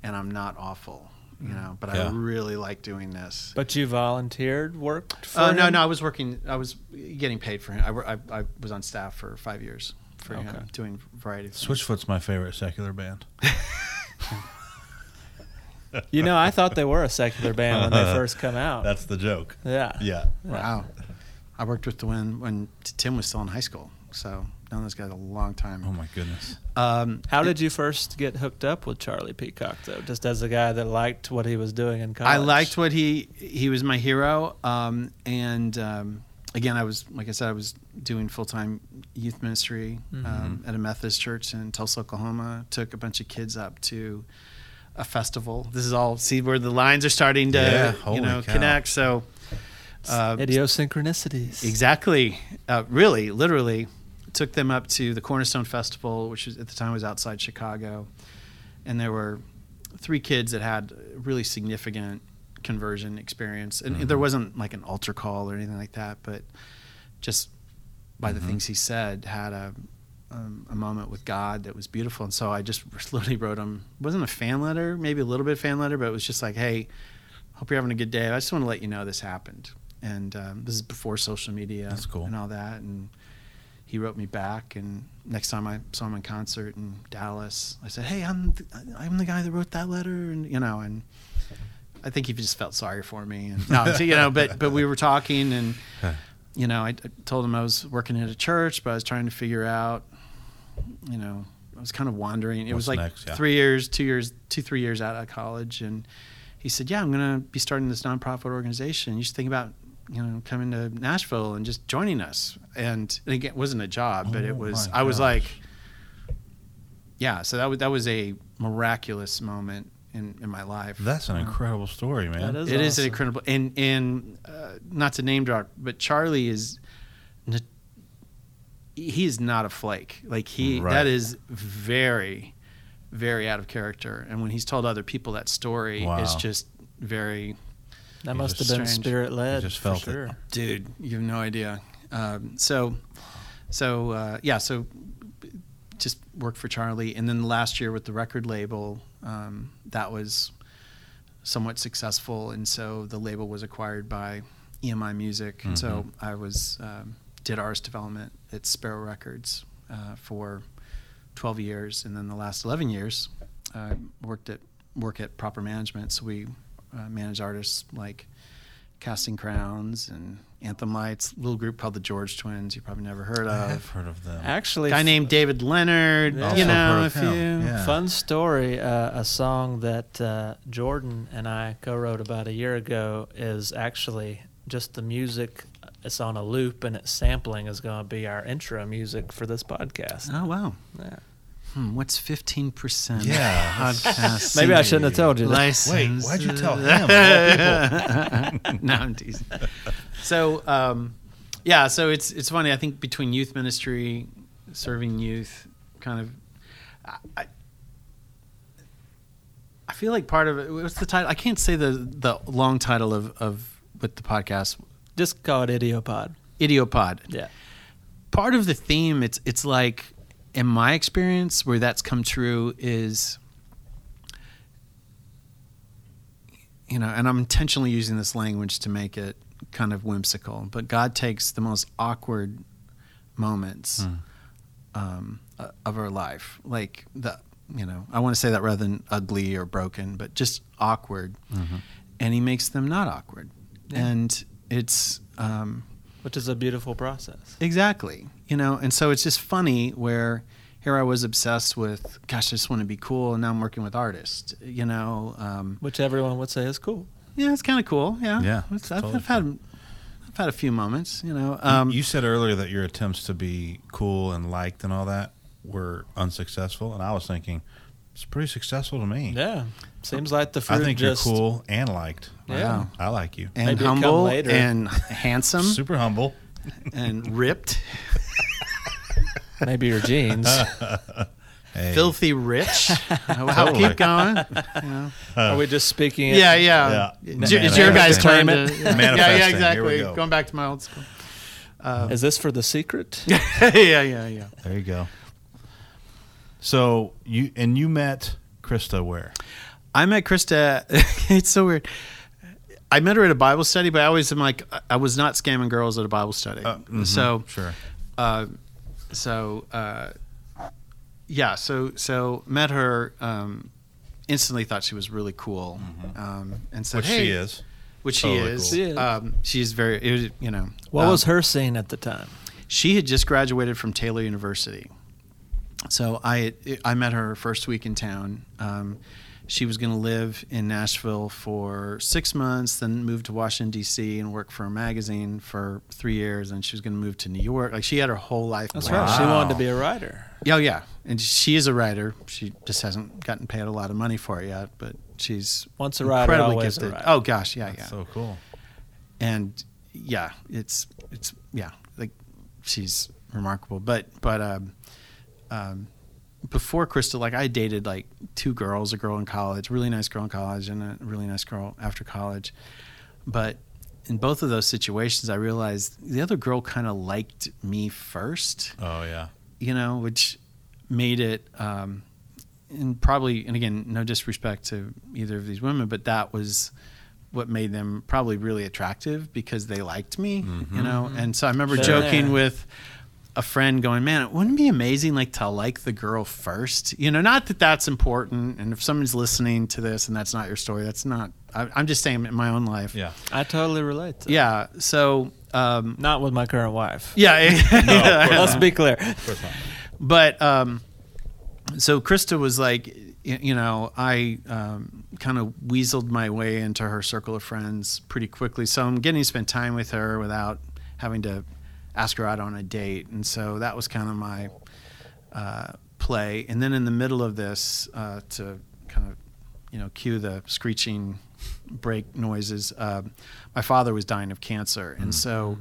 and I'm not awful you know but I really like doing this. But you volunteered, worked for Oh no him? no I was working I was getting paid for him. I, I, I was on staff for five years for Okay. him doing a variety of. Switchfoot's my favorite secular band. You know, I thought they were a secular band when they first come out. That's the joke. yeah. Yeah. Wow. I worked with the when when Tim was still in high school, so known those guys a long time. Oh my goodness. Um, How did you first get hooked up with Charlie Peacock, though? Just as a guy that liked what he was doing in college. I liked what he he was my hero, um, and um, again, I was like I said, I was doing full time youth ministry um, at a Methodist church in Tulsa, Oklahoma. Took a bunch of kids up to a festival. This is all see where the lines are starting to Yeah, you know cow. connect. So. Uh. Exactly. Uh, really, literally, took them up to the Cornerstone Festival, which was, at the time was outside Chicago, and there were three kids that had really significant conversion experience, and Mhm. there wasn't like an altar call or anything like that, but just by the Mhm. things he said, had a um, a moment with God that was beautiful, and so I just literally wrote him. wasn't a fan letter, maybe a little bit fan letter, but it was just like, hey. Hope you're having a good day. I just want to let you know this happened, and um, this is before social media That's cool. and all that. And he wrote me back. And next time I saw him in concert in Dallas, I said, "Hey, I'm th- I'm the guy that wrote that letter," and you know, and I think he just felt sorry for me. And no, you know, but but we were talking, and you know, I, I told him I was working at a church, but I was trying to figure out, you know, I was kind of wandering. It was like next, yeah. three years, two years, two three years out of college, and he said, "Yeah, I'm going to be starting this nonprofit organization. You should think about." You know, coming to Nashville and just joining us, and, and again, it wasn't a job, but Oh it was. my I was like, yeah. So that was that was a miraculous moment in in my life. That's an incredible story, man. That is it is awesome. incredible, and and uh, not to name drop, but Charlie is, n- he is not a flake. Like he, Right. that is very, very out of character. And when he's told other people that story, it's just very, That You must have been spirit led. Just felt it. for sure. dude, you have no idea. Um, so, so uh, yeah, so just worked for Charlie, and then last year with the record label, um, that was somewhat successful, and so the label was acquired by EMI Music, and so I was um, did artist development at Sparrow Records uh, for 12 years, and then the last 11 years, I worked at work at Proper Management. So we uh, manage artists like Casting Crowns and Anthem Lights, little group called the George Twins. You probably never heard of. I of. have heard of them. Actually, guy named David Leonard. Yeah. You know, heard if you. Yeah. Fun story. Uh, a song that uh, Jordan and I co-wrote about a year ago is actually just the music. It's on a loop and it's sampling is going to be our intro music for this podcast. Oh wow. Yeah. Hmm, what's fifteen percent? Yeah. podcast. Maybe I shouldn't have told you that. License. Wait, why'd you tell him? Of all no, I'm teasing. So, um, yeah, so it's it's funny. I think between youth ministry, serving youth, kind of, I, I- I feel like part of it. What's the title? I can't say the the long title of of what the podcast. Just call it Idiopod. Idiopod. Yeah. part of the theme it's it's like in my experience where that's come true is you know and i'm intentionally using this language to make it kind of whimsical but god takes the most awkward moments Hmm. um, of our life like the you know i want to say that rather than ugly or broken but just awkward Mhm. and he makes them not awkward Yeah. and it's um, Which is a beautiful process. Exactly. You know, and so it's just funny where here I was obsessed with, gosh, I just want to be cool, and now I'm working with artists. You know, um, Which everyone would say is cool. yeah, it's kind of cool. Yeah, Yeah, It's- it's I've, totally I've had, I've had a few moments. You know, um, you said earlier that your attempts to be cool and liked and all that were unsuccessful, and I was thinking it's pretty successful to me. Yeah. Seems like the fruit I think just you're cool and liked. Yeah. I like you. and maybe it humble later. and handsome Super humble. and ripped, Maybe your jeans. Hey. filthy rich. I'll Totally. keep going. You know. Are we just speaking? it? Yeah, yeah. Yeah. It's, your- it's your guys' turn to. Manifesting. Yeah, yeah, Manifesting. Here exactly. we go. Going back to my old school. Uh, Is this for the secret? yeah, yeah, yeah. There you go. So you and you met Krista where? I met Krista. it's so weird. I met her at a Bible study, but I always am like, I was not scamming girls at a Bible study. Uh, mhm, So, sure. uh, so uh, yeah, so so met her. Um, instantly thought she was really cool, um, and said, Which "Hey," she is. which she Totally is. cool. She is. Um, she's very, it was, you know. What um, was her scene at the time? she had just graduated from Taylor University. So I I met her first week in town. Um, she was going to live in Nashville for six months, then move to Washington D.C. and work for a magazine for three years, and she was going to move to New York. Like she had her whole life. That's planned. right. She wanted to be a writer. Oh yeah, and she is a writer. She just hasn't gotten paid a lot of money for it yet, but she's Once a writer, incredibly always a gifted. writer. Oh gosh, yeah, That's yeah so cool. and yeah, it's it's yeah, like she's remarkable. But but um, um, before Krista, like I dated like two girls, a girl in college, really nice girl in college, and a really nice girl after college. But in both of those situations, I realized the other girl kind of liked me first Oh yeah. you know, which made it, um, and probably, and again, no disrespect to either of these women, but that was what made them probably really attractive because they liked me, you know. And so I remember Sure. joking with a friend, going, "Man, it wouldn't be amazing like to like the girl first, you know? Not that that's important, and if someone's listening to this and that's not your story, that's not. I, I'm just saying in my own life, Yeah. I totally relate. To yeah. So. Um, Not with my current wife. yeah, Let's be clear. Of course not. but um, so Krista was like, y- you know, I um, kind of weaseled my way into her circle of friends pretty quickly. So I'm getting to spend time with her without having to ask her out on a date, and so that was kind of my uh, play. And then in the middle of this, uh, to kind of, you know, cue the screeching brake noises, uh, my father was dying of cancer, and so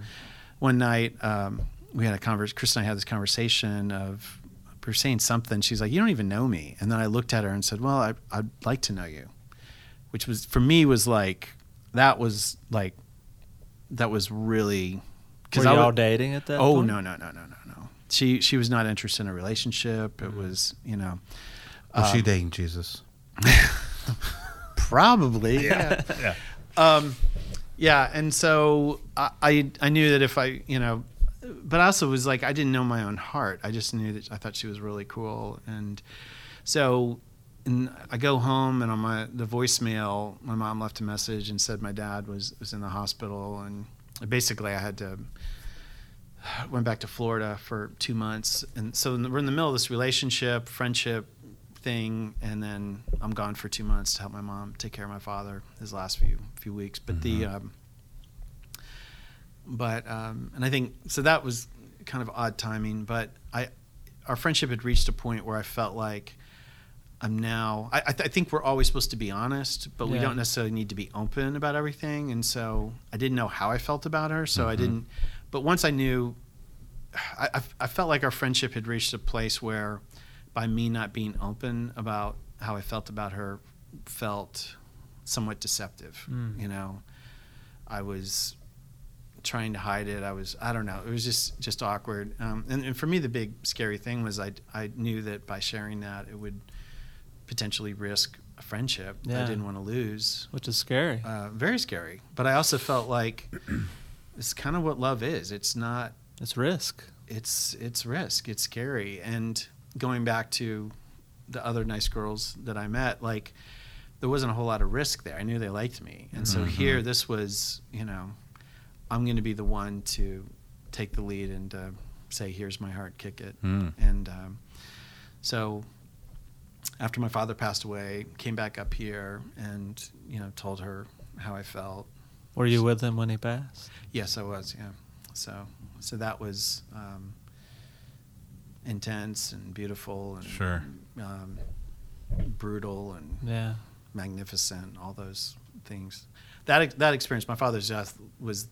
one night um, we had a conversation. Chris and I had this conversation of we were saying something. She's like, "You don't even know me," and then I looked at her and said, "Well, I, I'd like to know you," which was for me was like that was like that was really Were y'all wa- dating at that Oh point? no no no no no no. She she was not interested in a relationship. It was you know Was she Um, dating Jesus? probably yeah. Yeah. um, yeah, and so I, I I knew that if I you know, but I also was like I didn't know my own heart. I just knew that I thought she was really cool, and so and I go home and on my the voicemail, my mom left a message and said my dad was was in the hospital and basically I had to went back to Florida for two months and so we're in the middle of this relationship friendship thing and then I'm gone for two months to help my mom take care of my father his last few few weeks but Mm-hmm. the um, but um, and I think so that was kind of odd timing but I our friendship had reached a point where I felt like I'm now. I, I, th- I think we're always supposed to be honest, but we don't necessarily need to be open about everything. And so I didn't know how I felt about her, so I Mhm. didn't. But once I knew, I, I, I felt like our friendship had reached a place where, by me not being open about how I felt about her, felt somewhat deceptive. Mm. You know, I was trying to hide it. I was, I don't know. It was just, just awkward. Um, and, and for me, the big scary thing was I, I knew that by sharing that, it would potentially risk a friendship that I didn't want to lose. which is scary. Uh, very scary. But I also felt like it's kind of what love is. It's not, it's risk. it's, it's risk. It's scary. And going back to the other nice girls that I met, like, there wasn't a whole lot of risk there. I knew they liked me. And so Mhm. here, this was, you know, I'm going to be the one to take the lead and uh, say, here's my heart, kick it. Mm. And um, so after my father passed away, came back up here and, you know, told her how I felt. Were you with him when he passed? Yes, I was, yeah. So, so that was um, intense and beautiful and Sure. um, brutal and Yeah. magnificent, all those things. That that experience, my father's death was.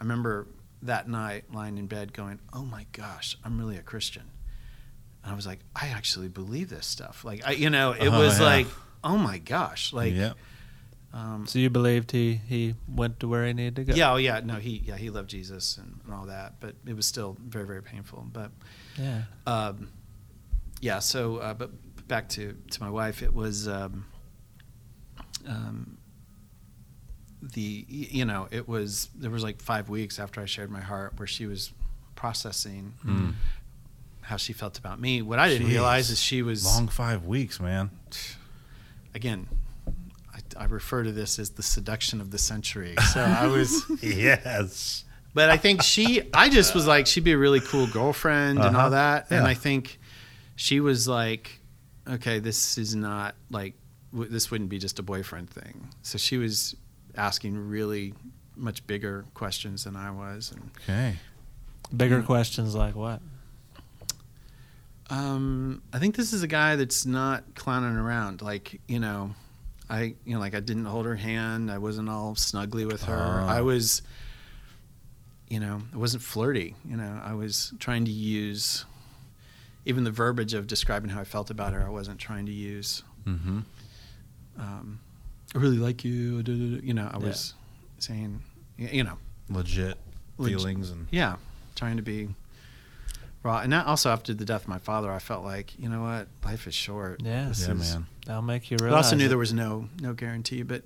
I remember that night lying in bed, going, "Oh my gosh, I'm really a Christian," and I was like, "I actually believe this stuff." Like, I, you know, it Oh, was yeah. like, "Oh my gosh!" Like, yeah. um, So you believed he he went to where he needed to go? yeah, oh yeah, no, he yeah he loved Jesus and, and all that, but it was still very very painful. But Yeah. um, yeah, so uh, but back to to my wife, it was um, um, the you know it was there was like five weeks after I shared my heart where she was processing Mm. How she felt about me. What I didn't Jeez. realize is she was Long five weeks, man. again. I, I refer to this as the seduction of the century. So I was. yes. But I think she, I just was like, she'd be a really cool girlfriend and Uh-huh. all that. And I think she was like, okay, this is not like, w- this wouldn't be just a boyfriend thing. So she was asking really much bigger questions than I was. And Okay. Bigger Yeah. questions like what? Um, I think this is a guy that's not clowning around. Like, you know, I, you know, like I didn't hold her hand. I wasn't all snuggly with her. Ah. I was, you know, I wasn't flirty. You know, I was trying to use even the verbiage of describing how I felt about her. I wasn't trying to use. Mm-hmm. Um, I really like you. da, da, da," You know, I Yeah. was saying, you know, Legit Leg- feelings and yeah, trying to be raw. And that also after the death of my father, I felt like, you know what, life is short. Yeah. This yeah, is- man. That'll make you But I also knew it. there was no no guarantee. But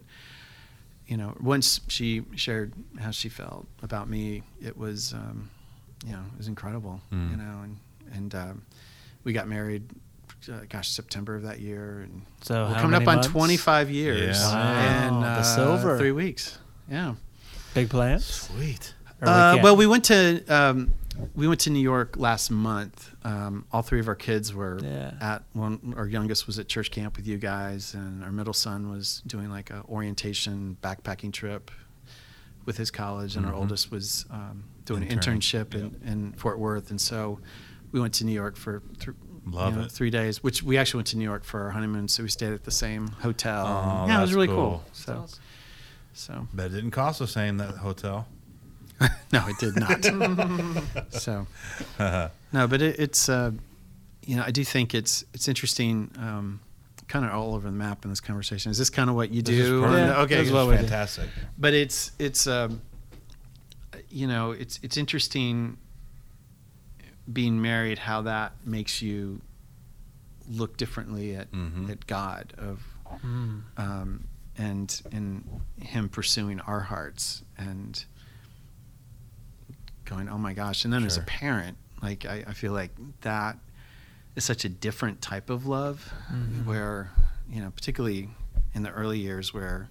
you know, once she shared how she felt about me, it was um, you know it was incredible. Mm. You know, and and um, we got married. Uh, gosh, September of that year, and So we're how coming up many on 25 years. Yeah. and Wow, the uh, silver. three weeks. Yeah. Big plans. Sweet. Or we Uh, well, we went to um, we went to New York last month. Um, all three of our kids were Yeah. at one. Our youngest was at church camp with you guys, and our middle son was doing like a orientation backpacking trip with his college, and our Mhm. oldest was um, doing an Interning. internship in, in Fort Worth. And so we went to New York for th- Love you know, it. three days. Which we actually went to New York for our honeymoon, so we stayed at the same hotel. Oh, yeah, it was really cool. cool. So, so But it didn't cost the same that hotel. no, it did not. so no, but it, it's uh, you know I do think it's it's interesting. Um, kind of all over the map in this conversation. Is this kind of what you This do? perfect. Yeah, okay, this is good. what we do. fantastic. but it's it's um, you know it's it's interesting being married how that makes you look differently at Mhm. at God of Mm. um, and and him pursuing our hearts and going, oh my gosh! And then as a parent, like I, I feel like that is such a different type of love, Mhm. where you know, particularly in the early years, where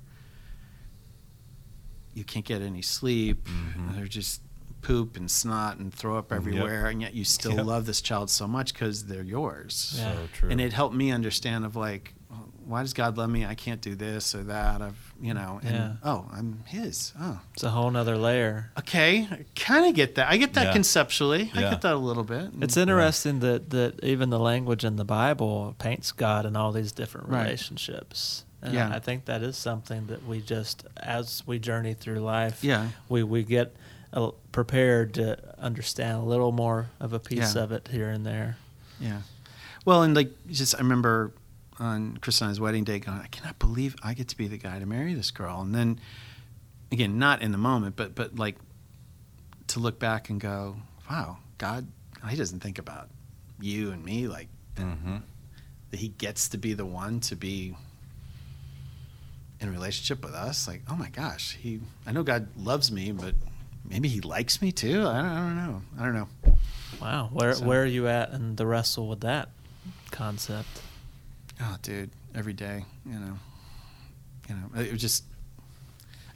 you can't get any sleep, Mhm. they're just poop and snot and throw up everywhere, and yet you still Yep. love this child so much because they're yours. Yeah. So true. And it helped me understand of like, why does God love me? I can't do this or that. I've you know, and Yeah. oh, I'm His. Oh, It's a whole nother layer. okay, I kind of get that. I get that Yeah. conceptually. I get that a little bit. It's interesting that, that even the language in the Bible paints God in all these different Right. relationships. And Yeah. I think that is something that we just, as we journey through life, Yeah. we, we get uh, prepared to understand a little more of a piece Yeah. of it here and there. Yeah. Well, and like just I remember on Chris and I's wedding day going, I cannot believe I get to be the guy to marry this girl. And then again, not in the moment, but but like to look back and go, wow, God, he doesn't think about you and me like Mhm. that he gets to be the one to be in a relationship with us. Like, oh my gosh, he I know God loves me, but maybe he likes me too. I don't, I don't know. I don't know. Wow. Where, So- where are you at in the wrestle with that concept? Oh, dude, every day, you know, you know, it was just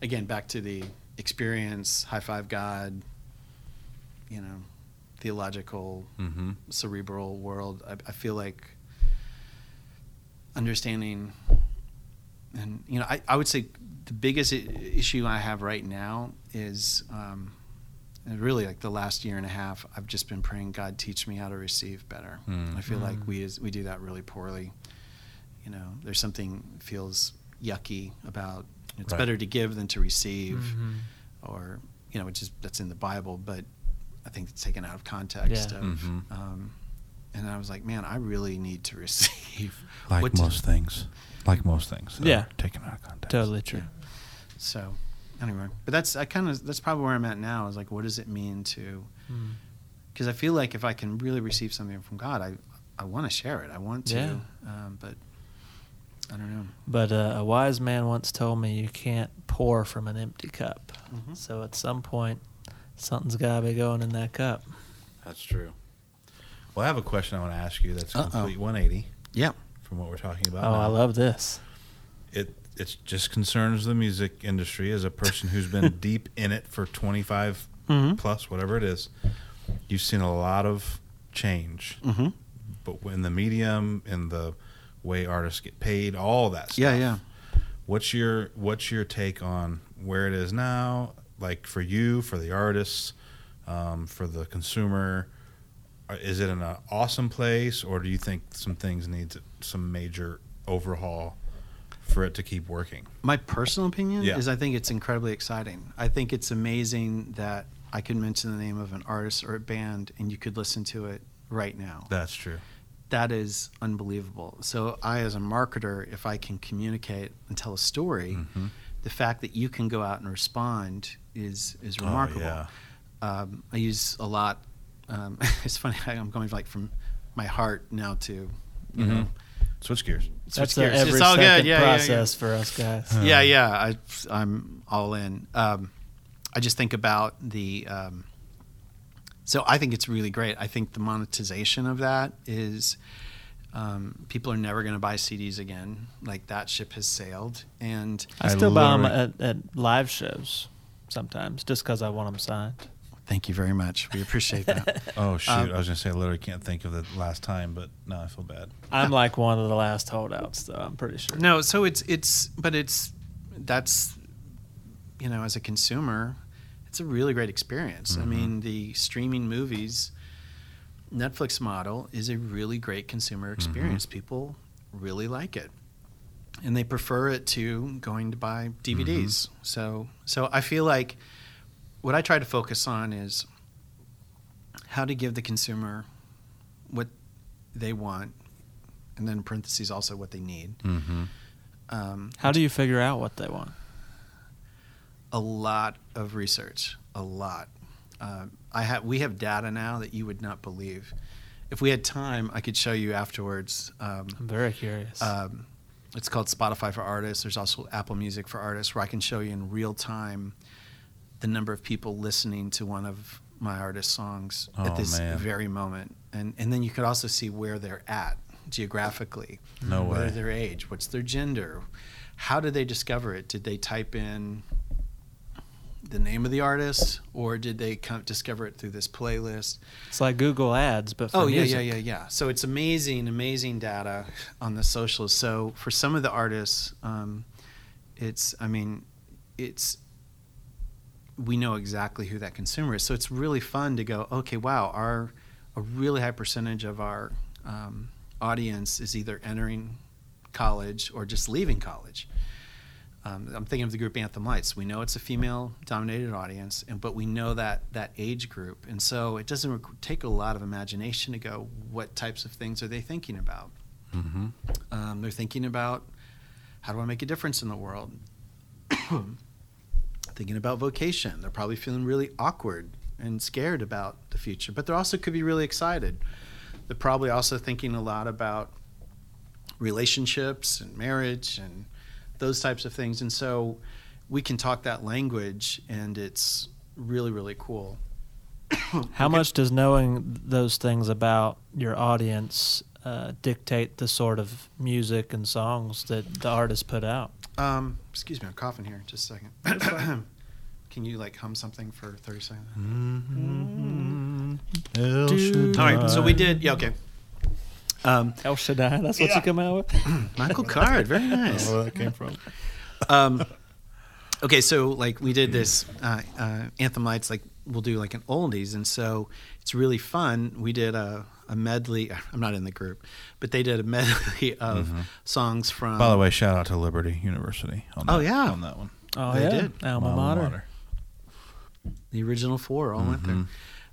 again back to the experience, high five God, you know, theological, Mhm. cerebral world. I, I feel like understanding, and you know, I, I would say the biggest I- issue I have right now is. Um, and really, like the last year and a half, I've just been praying, God, teach me how to receive better. Mm. I feel like Mm. we is, we do that really poorly. You know, there's something feels yucky about it's Right. better to give than to receive, Mhm. or you know, which is that's in the Bible, but I think it's taken out of context. Yeah. Of, Mhm. um, and I was like, man, I really need to receive. Like what most things. Like most things. Yeah. Taken out of context. Totally true. So, anyway, but that's I kind of that's probably where I'm at now. Is like, what does it mean to? Mm. Because I feel like if I can really receive something from God, I I want to share it. I want to, Yeah. um, but I don't know. But uh, a wise man once told me you can't pour from an empty cup. Mhm. So at some point, something's got to be going in that cup. That's true. Well, I have a question I want to ask you that's Uh-oh. complete 180 Yeah. from what we're talking about. Oh, I love this. it. It just concerns the music industry as a person who's been deep in it for 25 Mm-hmm. plus, whatever it is. You've seen a lot of change, Mm-hmm. but in the medium, in the way artists get paid, all that stuff. Yeah, yeah. What's your What's your take on where it is now? Like for you, for the artists, um, for the consumer, Uh, is it in an awesome place, or do you think some things need some major overhaul for it to keep working? My personal opinion Yeah. is I think it's incredibly exciting. I think it's amazing that I could mention the name of an artist or a band and you could listen to it right now. That's true. That is unbelievable. So I, as a marketer, if I can communicate and tell a story, Mhm. the fact that you can go out and respond is is remarkable. Oh, remarkable. yeah. um, I use a lot. Um, it's funny. I'm going like from my heart now to, you know, Switch gears. That's switch a gears. every It's all good. second Yeah, yeah, yeah. process for us guys. Yeah, yeah. I, I'm all in. Um, I just think about the. Um, so I think it's really great. I think the monetization of that is um, people are never going to buy CDs again. Like that ship has sailed, and I I still buy them at, at live shows sometimes just because I want them signed. thank you very much. We appreciate that. Oh shoot! Um, I was gonna say I literally can't think of the last time, but no, I feel bad. I'm like one of the last holdouts, though. I'm pretty sure. no, so it's it's but it's that's you know as a consumer, it's a really great experience. I Mhm. mean, the streaming movies Netflix model is a really great consumer experience. People really like it. And they prefer it to going to buy DVDs. So so I feel like what I try to focus on is how to give the consumer what they want and then in parentheses also what they need. Mm-hmm. Um, How do you figure out what they want? a lot of research, a lot. Um, I have we have data now that you would not believe. If we had time, I could show you afterwards. Um, I'm very curious. um, it's called Spotify for Artists. There's also Apple Music for Artists, where I can show you in real time the number of people listening to one of my artist songs Oh, at this man. very moment, and and then you could also see where they're at geographically. No What way. are their age? What's their gender? How did they discover it? Did they type in the name of the artist, or did they come, discover it through this playlist? It's like Google Ads, but for Oh yeah, music. yeah, yeah, yeah. So it's amazing, amazing data on the socials. So for some of the artists, um, it's, I mean, it's, we know exactly who that consumer is. So it's really fun to go, okay, wow, our a really high percentage of our um, audience is either entering college or just leaving college. Um, I'm thinking of the group Anthem Lights. We know it's a female-dominated audience, and but we know that that age group, and so it doesn't requ- take a lot of imagination to go. What types of things are they thinking about? Mm-hmm. Um, they're thinking about how do I make a difference in the world? thinking about vocation. They're probably feeling really awkward and scared about the future, but they also could be really excited. They're probably also thinking a lot about relationships and marriage and those types of things. And so we can talk that language, and it's really, really cool. How much does knowing those things about your audience uh, dictate the sort of music and songs that the artists put out? Um, excuse me, I'm coughing here. Just a second. Can you like hum something for 30 seconds? Mm-hmm. All right, so we did. Yeah, okay. Um, El Shaddai, that's what you come out with? Michael Card, very nice. where that came from. Um, okay, so like we did this uh, uh, anthem lights, like we'll do like an oldies, and so it's really fun. We did a, a medley. I'm not in the group, but they did a medley of songs from. By the way, shout out to Liberty University. On Oh, yeah. on that one. Oh, They yeah. did. Alma, Alma mater. mater. the original four all went there. Mhm.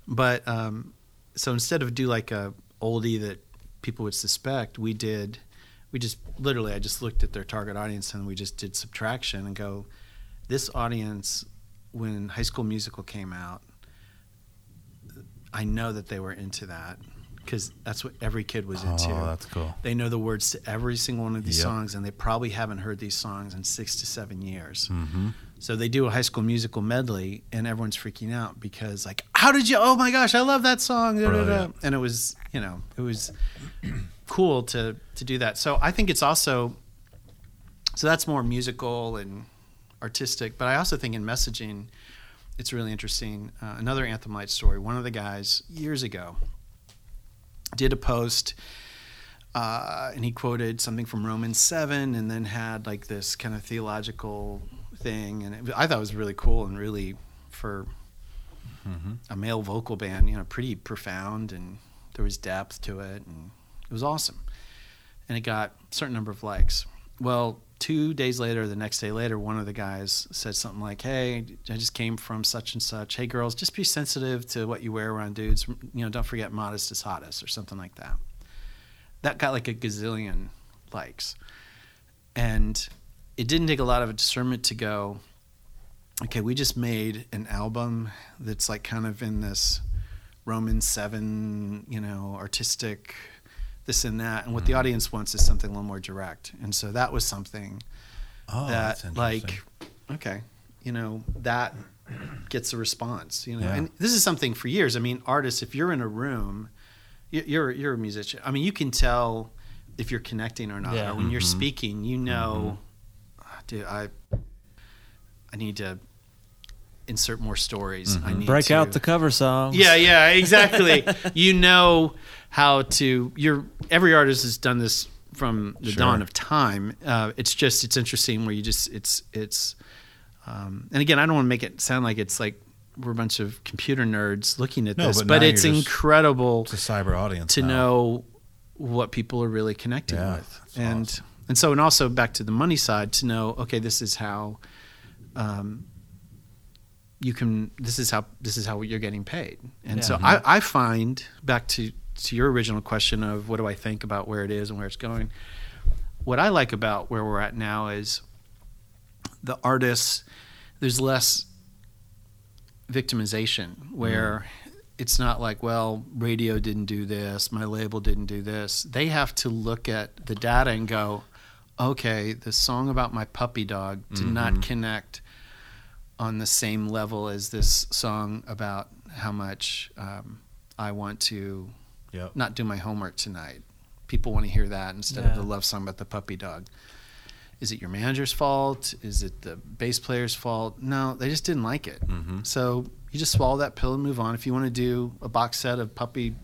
But um, so instead of do like a oldie that people would suspect, we did. We just literally, I just looked at their target audience and we just did subtraction and go, this audience, when High School Musical came out, I know that they were into that because that's what every kid was into. Oh, that's cool. They know the words to every single one of these Yep. songs, and they probably haven't heard these songs in six to seven years. Mm-hmm. So they do a high school musical medley, and everyone's freaking out because, like, how did you? Oh my gosh, I love that song! da, da, da." And it was, you know, it was cool to to do that. So I think it's also, so that's more musical and artistic. But I also think in messaging, it's really interesting. Uh, another Anthem Light story. One of the guys years ago did a post uh, and he quoted something from Romans 7 and then had like this kind of theological thing. And it, I thought it was really cool and really, for Mm-hmm. a male vocal band, you know, pretty profound and there was depth to it and it was awesome. And it got a certain number of likes. Well, two days later, the next day later, one of the guys said something like, "Hey, I just came from such and such. Hey, girls, just be sensitive to what you wear around dudes. You know, don't forget modest is hottest or something like that." That got like a gazillion likes, and it didn't take a lot of discernment to go. Okay, we just made an album that's like kind of in this Roman seven, you know, artistic this and that. And what the Mhm. audience wants is something a little more direct. And so that was something Oh, that, like, okay, you know, that gets a response, you know. Yeah. And this is something for years. I mean, artists, if you're in a room, you're you're a musician. I mean, you can tell if you're connecting or not. Yeah. Or when you're Mhm. speaking, you know, "Ah, dude, I I need to insert more stories. I Mhm. need Break to, out the cover songs. yeah, yeah, exactly. you know how to. You're every artist has done this from the Sure. dawn of time. Uh, it's just it's interesting where you just it's it's. Um, and again, I don't want to make it sound like it's like we're a bunch of computer nerds looking at No, this, but but, it's incredible It's a cyber audience to now. know what people are really connecting Yeah, with, and awesome. And so and also back to the money side to know okay, this is how. Um, you can this is how this is how you're getting paid and Yeah. so I, I find back to to your original question of what do i think about where it is and where it's going what i like about where we're at now is the artists there's less victimization where it's not like well radio didn't do this my label didn't do this they have to look at the data and go okay the song about my puppy dog did not Mhm. connect on the same level as this song about how much um, I want to Yep. not do my homework tonight. People want to hear that instead of the love song about the puppy dog. Is it your manager's fault? Is it the bass player's fault? No, they just didn't like it. hmm So you just swallow that pill and move on. If you want to do a box set of puppy,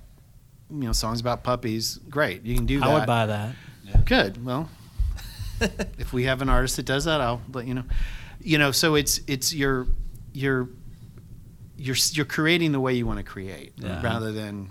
you know, songs about puppies, great. You can do that. I would buy that. Good. Well, if we have an artist that does that, I'll let you know. You know, so it's it's your you're you're you're creating the way you want to create Yeah. Uh-huh. rather than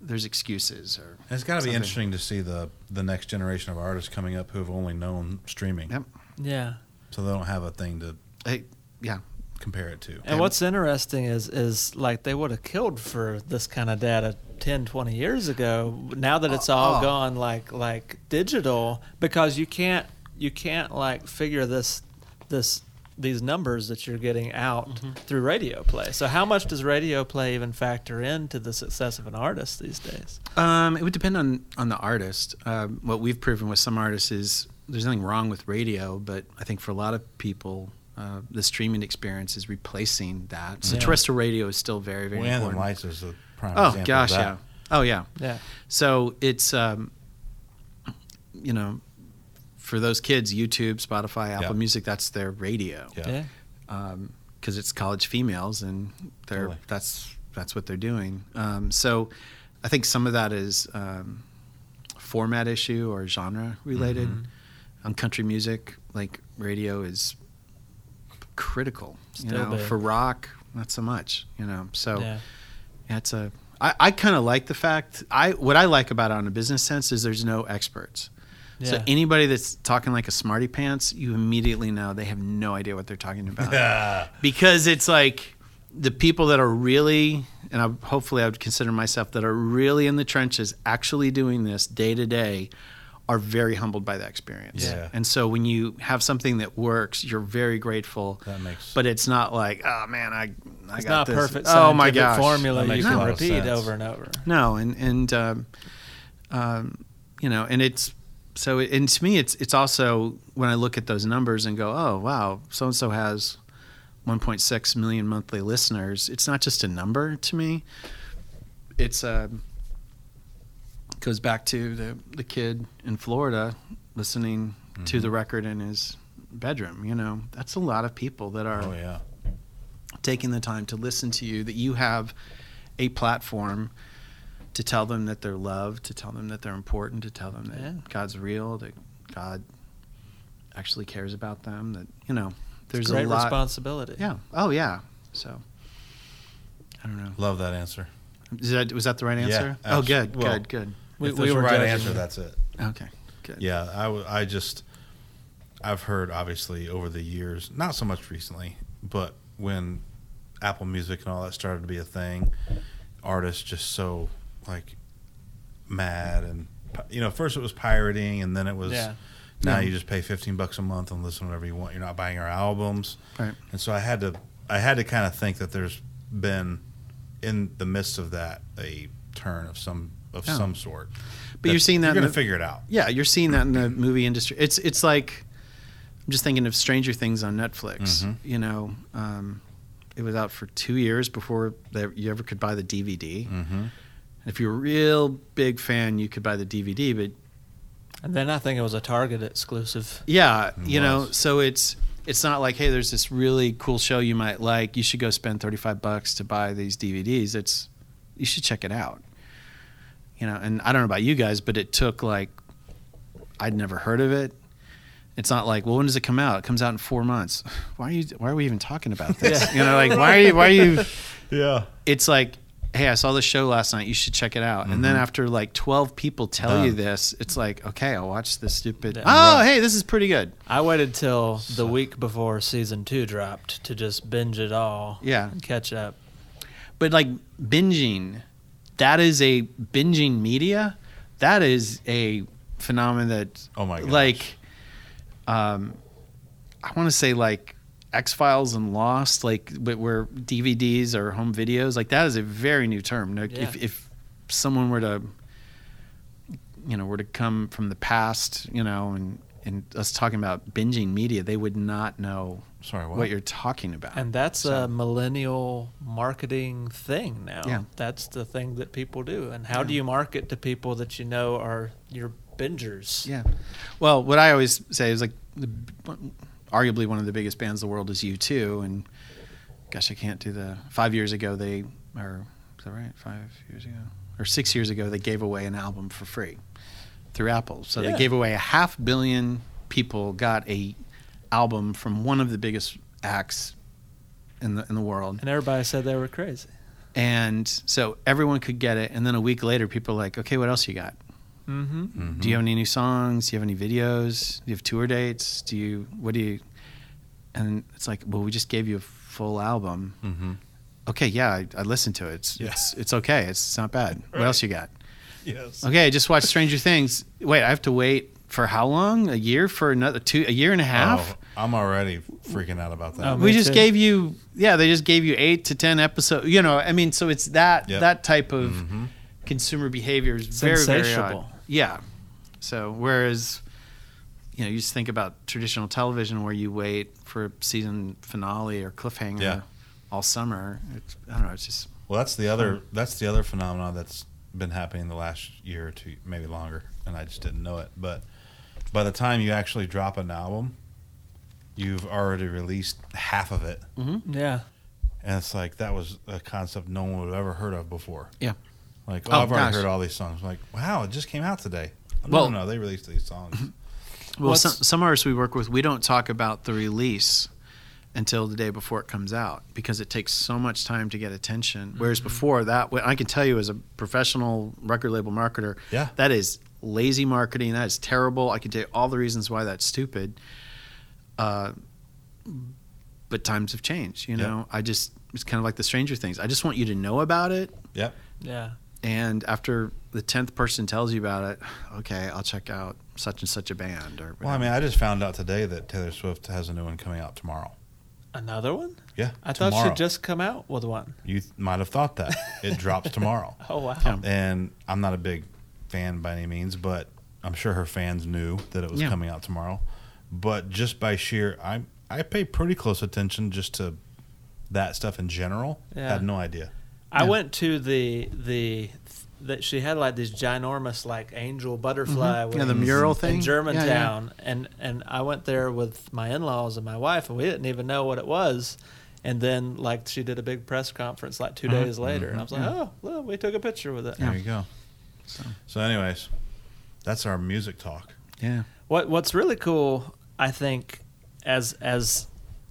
there's excuses or It's got to be interesting to see the the next generation of artists coming up who have only known streaming, Yep. Yeah. so they don't have a thing to Hey, yeah. Compare it to. And And- what's interesting is is like they would have killed for this kind of data 10, 20 years ago. Now that it's all Oh. gone like like digital because you can't you can't like figure this this these numbers that you're getting out Mm-hmm. through radio play. So how much does radio play even factor into the success of an artist these days? Um, it would depend on on the artist. Um, what we've proven with some artists is there's nothing wrong with radio, but I think for a lot of people, uh, the streaming experience is replacing that. So Yeah. terrestrial radio is still very very Well, Anthem important. Lights is a prime Oh example gosh, of that. yeah. Oh yeah. Yeah. So it's um, you know, for those kids, YouTube, Spotify, Apple Yeah. Music, that's their radio. Yeah. Yeah. because it's college females and they're Totally. that's that's what they're doing. Um, so I think some of that is um, format issue or genre related. Mm-hmm. On country music, like radio is critical. you know, big. for rock, not so much. You know, so yeah. yeah, it's a. I, I kind of like the fact. I what I like about it on a business sense is there's no experts. So anybody that's talking like a smarty pants, you immediately know they have no idea what they're talking about because it's like the people that are really and I, hopefully I would consider myself that are really in the trenches actually doing this day to day are very humbled by that experience. Yeah. And so when you have something that works, you're very grateful. That makes. But it's not like, oh man, I I It's got not this. perfect Oh my gosh. formula That you can repeat over and over. No, and and um, um, you know, and it's so. And to me, it's it's also when I look at those numbers and go, oh wow, so and so has 1.6 million monthly listeners. It's not just a number to me. It's um goes back to the the kid in Florida listening to the mm-hmm. record in his bedroom. You know, that's a lot of people that are oh yeah. taking the time to listen to you, that you have a platform to tell them that they're loved, to tell them that they're important, to tell them that Yeah. God's real, that God actually cares about them, that, you know, there's Great a lot. responsibility. Yeah. Oh, yeah. So, I don't know. Love that answer. Is that, was that the right answer? Yeah, answer? oh, good, abs- well, good, good. We- if we were right answer, you. that's it. Okay, good. Yeah, I, w- I just I've heard obviously over the years, not so much recently, but when Apple Music and all that started to be a thing, artists just so like mad and you know, first it was pirating and then it was Yeah. now Yeah. you just pay 15 bucks a month and listen whenever you want. You're not buying our albums. Right. And so I had to I had to kind of think that there's been in the midst of that a turn of some of Yeah. some sort. But you're seeing that you're in going the- to figure it out. Yeah, you're seeing that in the movie industry. It's it's like I'm just thinking of Stranger Things on Netflix. Mhm. You know, um, it was out for two years before there, you ever could buy the DVD. Mm-hmm. If you're a real big fan, you could buy the DVD. But And then I think it was a Target exclusive. yeah, It you know, so it's it's not like hey, there's this really cool show you might like. You should go spend 35 bucks to buy these DVDs. It's you should check it out. You know, and I don't know about you guys, but it took like I'd never heard of it. It's not like, well, when does it come out? It comes out in four months. Why are you? Why are we even talking about this? Yeah. You know, like why are you? Why are you? Yeah. It's like, hey, I saw this show last night. You should check it out. And then Mhm. after like twelve people tell you this, it's like, okay, I'll watch this stupid. Yeah. Oh, Right. hey, this is pretty good. I waited till the week before season two dropped to just binge it all. Yeah. And catch up. But like binging, that is a binging media. That is a phenomenon that Oh my gosh. like um I want to say like X Files and Lost, like but where DVDs or home videos, like that is a very new term. Like, If if someone were to you know were to come from the past, you know, and and us talking about binging media, they would not know Sorry, what? what, you're talking about. And that's So- a millennial marketing thing now. Yeah. That's the thing that people do. And how do you market to people that you know are your bingers? Yeah. Well, what I always say is like, the, arguably one of the biggest bands in the world is U2, and gosh, I can't do the. Five years ago, they or is that right? Five years ago or six years ago, they gave away an album for free through Apple. So Yeah. they gave away a half billion people got a album from one of the biggest acts in the in the world. And everybody said they were crazy. And so everyone could get it. And then a week later, people are like, okay, what else you got? Mm-hmm. Mhm. Do you have any new songs? Do you have any videos? Do you have tour dates? Do you, what do you, and it's like, well, we just gave you a full album. Mhm. Okay, yeah, I, I listened to it. It's, Yeah. it's, it's okay. It's, it's not bad. What else you got? Yes. Okay, I just watched Stranger Things. Wait, I have to wait for how long? A year for another two, a year and a half? Oh, I'm already freaking out about that. Oh, we just too. gave you, yeah, they just gave you eight to 10 episodes. You know, I mean, so it's that, Yep. that type of, Mhm. consumer behavior is very very Insatiable. odd. Yeah. So whereas you know you just think about traditional television where you wait for a season finale or cliffhanger Yeah. all summer. It's, I don't know. It's just Well, that's the other that's the other phenomenon that's been happening the last year or two, maybe longer, and I just didn't know it. But by the time you actually drop an album, you've already released half of it, mm-hmm. Yeah. and it's like that was a concept no one would have ever heard of before. Yeah. Like, oh, Oh, I've already heard all these songs. like, wow, it just came out today. No, Well- no, no, they released these songs. well. Some, some artists we work with, we don't talk about the release until the day before it comes out because it takes so much time to get attention. Whereas before that, I can tell you as a professional record label marketer, Yeah. that is lazy marketing. That is terrible. I can tell you all the reasons why that's stupid. Uh, but times have changed. You Yep. know, I just it's kind of like the Stranger Things. I just want you to know about it, yep. Yeah. and after the tenth person tells you about it, okay, I'll check out such and such a band. Or Well, I mean, I just found out today that Taylor Swift has a new one coming out tomorrow. Another one? Yeah, I thought she'd just come out with one. You th- might have thought that it drops tomorrow. Oh wow. Yeah. and I'm not a big fan by any means, but I'm sure her fans knew that it was Yeah. coming out tomorrow. But just by sheer, I I pay pretty close attention just to that stuff in general. Yeah. Had no idea. I Yeah. went to the the that she had like these ginormous like angel butterfly Mhm. Yeah, the wings mural in thing. Germantown, and and I went there with my in laws and my wife, and we didn't even know what it was. And then like she did a big press conference like 2 Mhm. days later, and I was like, Yeah. oh, look, we took a picture with it. Yeah. There you go. So, So, anyways, that's our music talk. yeah. What What's really cool, I think, as as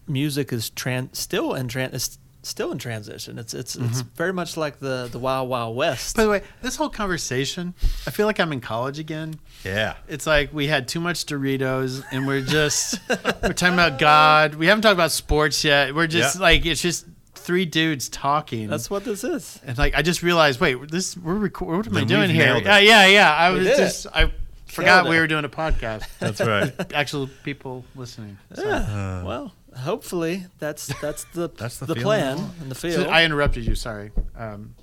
music is tran- still in tran- is still in transition. It's it's it's Mhm. very much like the the Wild Wild West. By the way, this whole conversation, I feel like I'm in college again. Yeah. It's like we had too much Doritos and we're just we're talking about God. We haven't talked about sports yet. We're just Yeah. like it's just three dudes talking. That's what this is. and like I just realized, wait, this we're record. What am I doing here? it. Yeah, yeah, yeah. I We was did just I forgot Killed we it. were doing a podcast. That's right. Actual people listening. So, Yeah. Uh, well, hopefully that's that's the That's the the, plan and the so field. I interrupted you. Sorry. Um,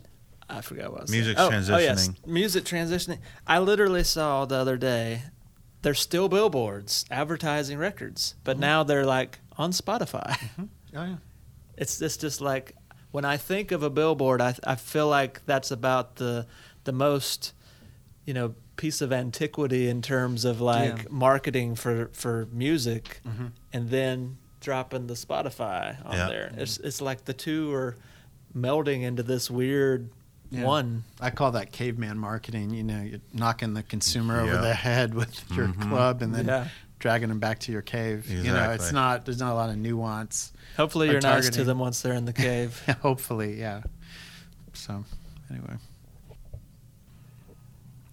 I forgot what I was music saying. Oh, oh, yes. transitioning. Music transitioning. I literally saw the other day. There's still billboards advertising records, but now they're like on Spotify. oh yeah. It's it's just like when I think of a billboard, I I feel like that's about the the most you know piece of antiquity in terms of like Yeah. marketing for for music, Mhm. and then dropping the Spotify on Yeah. there. It's it's like the two are melding into this weird Yeah. one. I call that caveman marketing. You know, you're knocking the consumer over the head with your Mhm. club and then Yeah. dragging them back to your cave. You know, it's not. There's not a lot of nuance. Hopefully, you're nice to them once they're in the cave. Hopefully, yeah. So, anyway.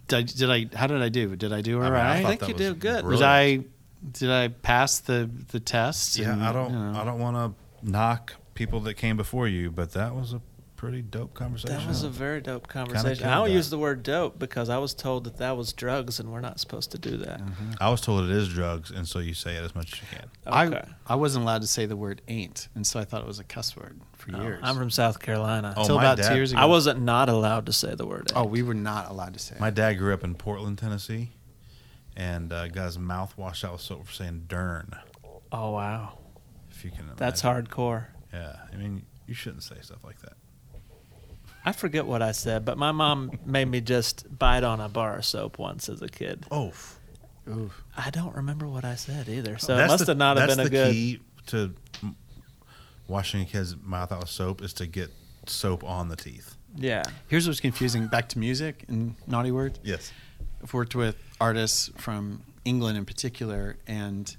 Did I, did I? How did I do? Did I do all I mean, I right? thought think you did good. Was. I? Did I pass the the test? Yeah, And, I don't. you know. I don't want to knock people that came before you, but that was a pretty dope conversation. That was a very dope conversation. I don't that. use the word dope because I was told that that was drugs and we're not supposed to do that. Mhm. I was told it is drugs, and so you say it as much as you can. Okay. I I wasn't allowed to say the word "ain't," and so I thought it was a cuss word for No, years. I'm from South Carolina. Oh, Until my about dad- two years ago. I wasn't not allowed to say the word. Oh, we were not allowed to say. My it. dad grew up in Portland, Tennessee, and uh, got his mouth washed out with soap for saying "dern." Oh wow, If you can, that's hardcore. Yeah, I mean, you shouldn't say stuff like that. I forget what I said, but my mom made me just bite on a bar of soap once as a kid. Oh, Ooh. I don't remember what I said either, so it must the, have not have that's been a the good. key to washing a kid's mouth out with soap is to get soap on the teeth. Yeah, Here's what's confusing. Back to music and naughty words. Yes. I've worked with artists from England in particular, and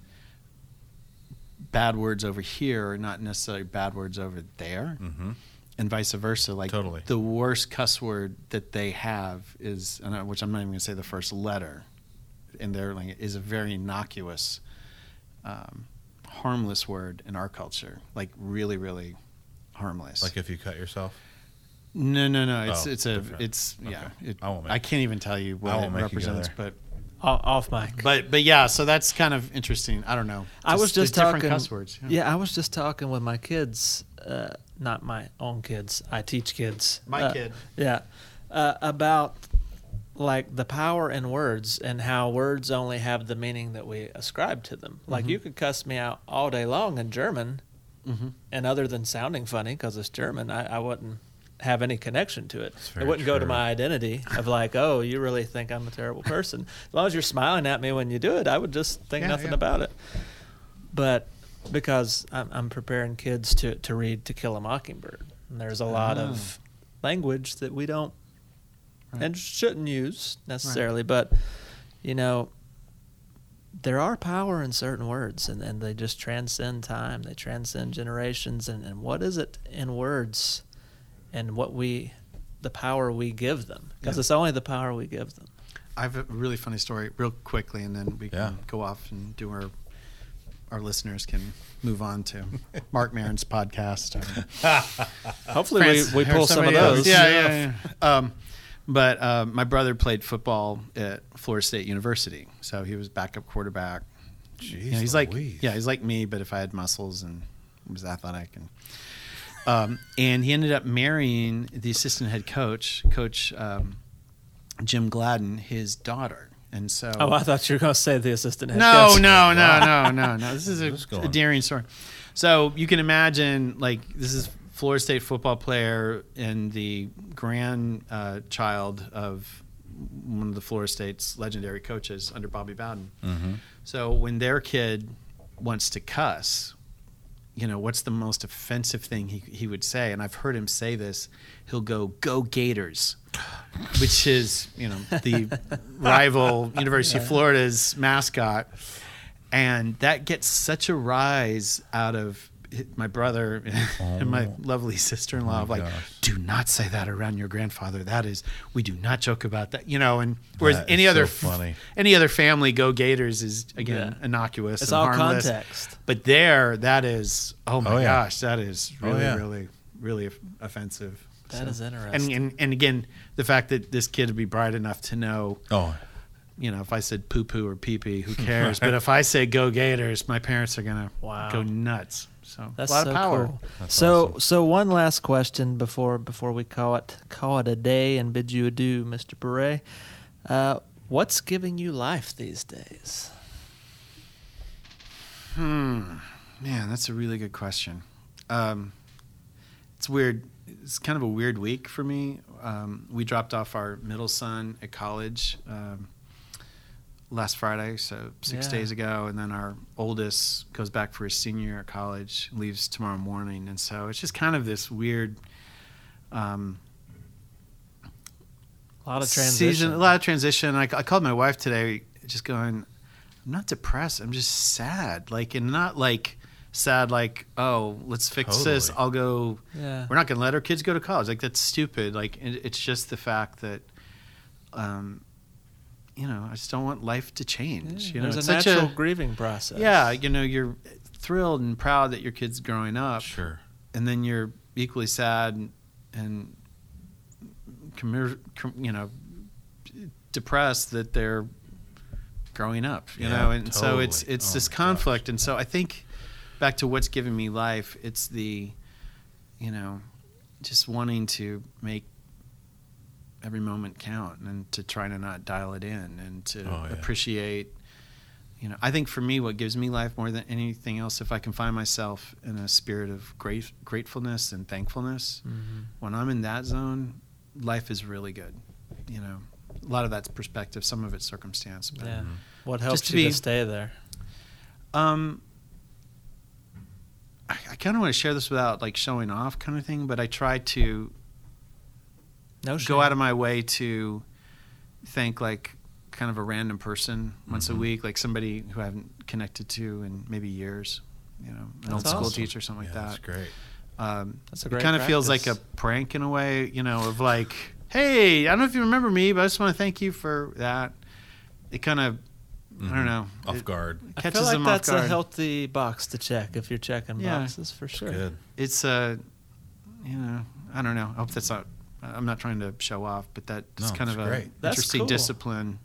bad words over here are not necessarily bad words over there, Mm-hmm. and vice versa. Like Totally. the worst cuss word that they have is, I- which I'm not even going to say the first letter in their language, is a very innocuous, um, harmless word in our culture. Like really, really harmless. Like if you cut yourself. No, no, no. It's Oh, it's a different. it's yeah. Okay. It, I won't make- I can't even tell you what it make you go represents, but off mic. but but yeah. So that's kind of interesting. I don't know. I was just different talking. cuss words. Yeah. I was just talking with my kids, uh, not my own kids. I teach kids. My Uh, kid. Yeah, uh, about like the power in words and how words only have the meaning that we ascribe to them. Like you could cuss me out all day long in German, Mm-hmm. and other than sounding funny because it's German, I, I wouldn't have any connection to it. It wouldn't go to my identity of like, oh, you really think I'm a terrible person. as long as you're smiling at me when you do it, I would just think Yeah, nothing yeah. about it. But because I'm, I'm preparing kids to, to read To Kill a Mockingbird, and there's a lot of language that we don't Right. and shouldn't use necessarily, but you know, there are power in certain words and, and they just transcend time, they transcend generations and, and what is it in words and what we the power we give them. Because Yeah. it's only the power we give them. I have a really funny story, real quickly, and then we Yeah. can go off and do our our listeners can move on to Marc Maron's podcast. Hopefully France- we, we pull some of somebody else. those. Yeah, yeah, yeah. Um, but uh, my brother played football at Florida State University, so he was backup quarterback. Jeez, You know, he's like yeah, he's like me, but if I had muscles and was athletic and um, and he ended up marrying the assistant head coach, Coach um, Jim Gladden, his daughter, and so Oh, I thought you were going to say the assistant head no, coach. no, no, no, no, no. This is a, a daring story. So you can imagine, like, this is Florida State football player and the grandchild of one of the Florida State's legendary coaches under Bobby Bowden. Mm-hmm. So when their kid wants to cuss, you know, what's the most offensive thing he, he would say? And I've heard him say this. He'll go, go Gators, which is, you know, the rival University of Florida's mascot. And that gets such a rise out of my brother and my oh. lovely sister-in-law Oh of like, gosh. do not say that around your grandfather. That is, we do not joke about that, you know. And whereas That any is other so funny. any other family, go Gators is again Yeah. innocuous. It's and all harmless. context. But there, that is, oh my Oh, yeah. gosh, that is Oh, really, yeah. really, really off- offensive. That is And, interesting. and and again, the fact that this kid would be bright enough to know, Oh, you know, if I said poo poo or pee pee, who cares? but if I say go Gators, my parents are gonna Wow. go nuts. So That's a lot so of power. cool. That's so awesome. so one last question before before we call it call it a day and bid you adieu, Mr. Barre. Uh, what's giving you life these days? Hmm. Man, that's a really good question. Um, it's weird. It's kind of a weird week for me. Um, we dropped off our middle son at college um, last Friday, so six Yeah. days ago, and then our oldest goes back for his senior year at college, leaves tomorrow morning, and so it's just kind of this weird. Um, A lot of season- transition. a lot of transition. I, I called my wife today, just going, I'm not depressed. I'm just sad. Like, and not like sad, like, oh, let's fix this. I'll go. yeah. We're not going to let our kids go to college. Like, that's stupid. Like, it, it's just the fact that, um, you know, I just don't want life to change. Yeah, you know, it's a such natural grieving process. yeah, you know, you're thrilled and proud that your kid's growing up sure. and then you're equally sad and, and com- you know depressed that they're growing up you Yeah, know and so it's it's Oh this my gosh. conflict and so i think back to what's given me life it's the you know just wanting to make every moment count and to try to not dial it in and to Oh, yeah. appreciate you know i think for me what gives me life more than anything else if i can find myself in a spirit of great gratefulness and thankfulness Mhm. when i'm in that zone life is really good you know a lot of that's perspective some of it's circumstance but Yeah. Mhm. What helps to you be- to stay there? um i, I kind of want to share this without like showing off kind of thing but i try to No go out of my way to thank like kind of a random person once a Mhm. week, like somebody who I haven't connected to in maybe years, you know, an That's old school awesome. teacher, something like that. That's great. Um, That's a great. it kind of feels like a prank in a way, you know, of like, hey, I don't know if you remember me, but I just want to thank you for that. It kind of, I don't know, Off it guard. I catches feel like them that's off guard. a healthy box to check if you're checking Yeah. boxes for sure. Good. it's a, you know, I don't know. I hope that's not. I'm not trying to show off, but that's No, kind it's of a. That's interesting cool. discipline.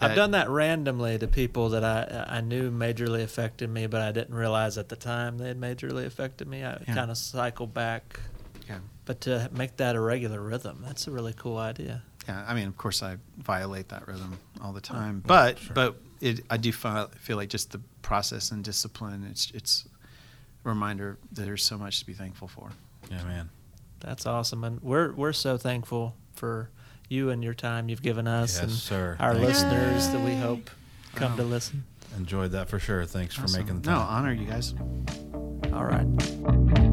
I've done that randomly to people that I I knew majorly affected me, but I didn't realize at the time they had majorly affected me. I Yeah. kind of cycle back, Yeah. but to make that a regular rhythm, that's a really cool idea. Yeah, I mean, of course, I violate that rhythm all the time, yeah, but sure. but it, I do feel, feel like just the process and discipline. It's it's a reminder that there's so much to be thankful for. Yeah, man. That's awesome, and we're we're so thankful for you and your time you've given us Yes, and sir. our Thank you. listeners that we hope come to listen. Enjoyed that for sure. Thanks for making the no time. honor, you guys. All right.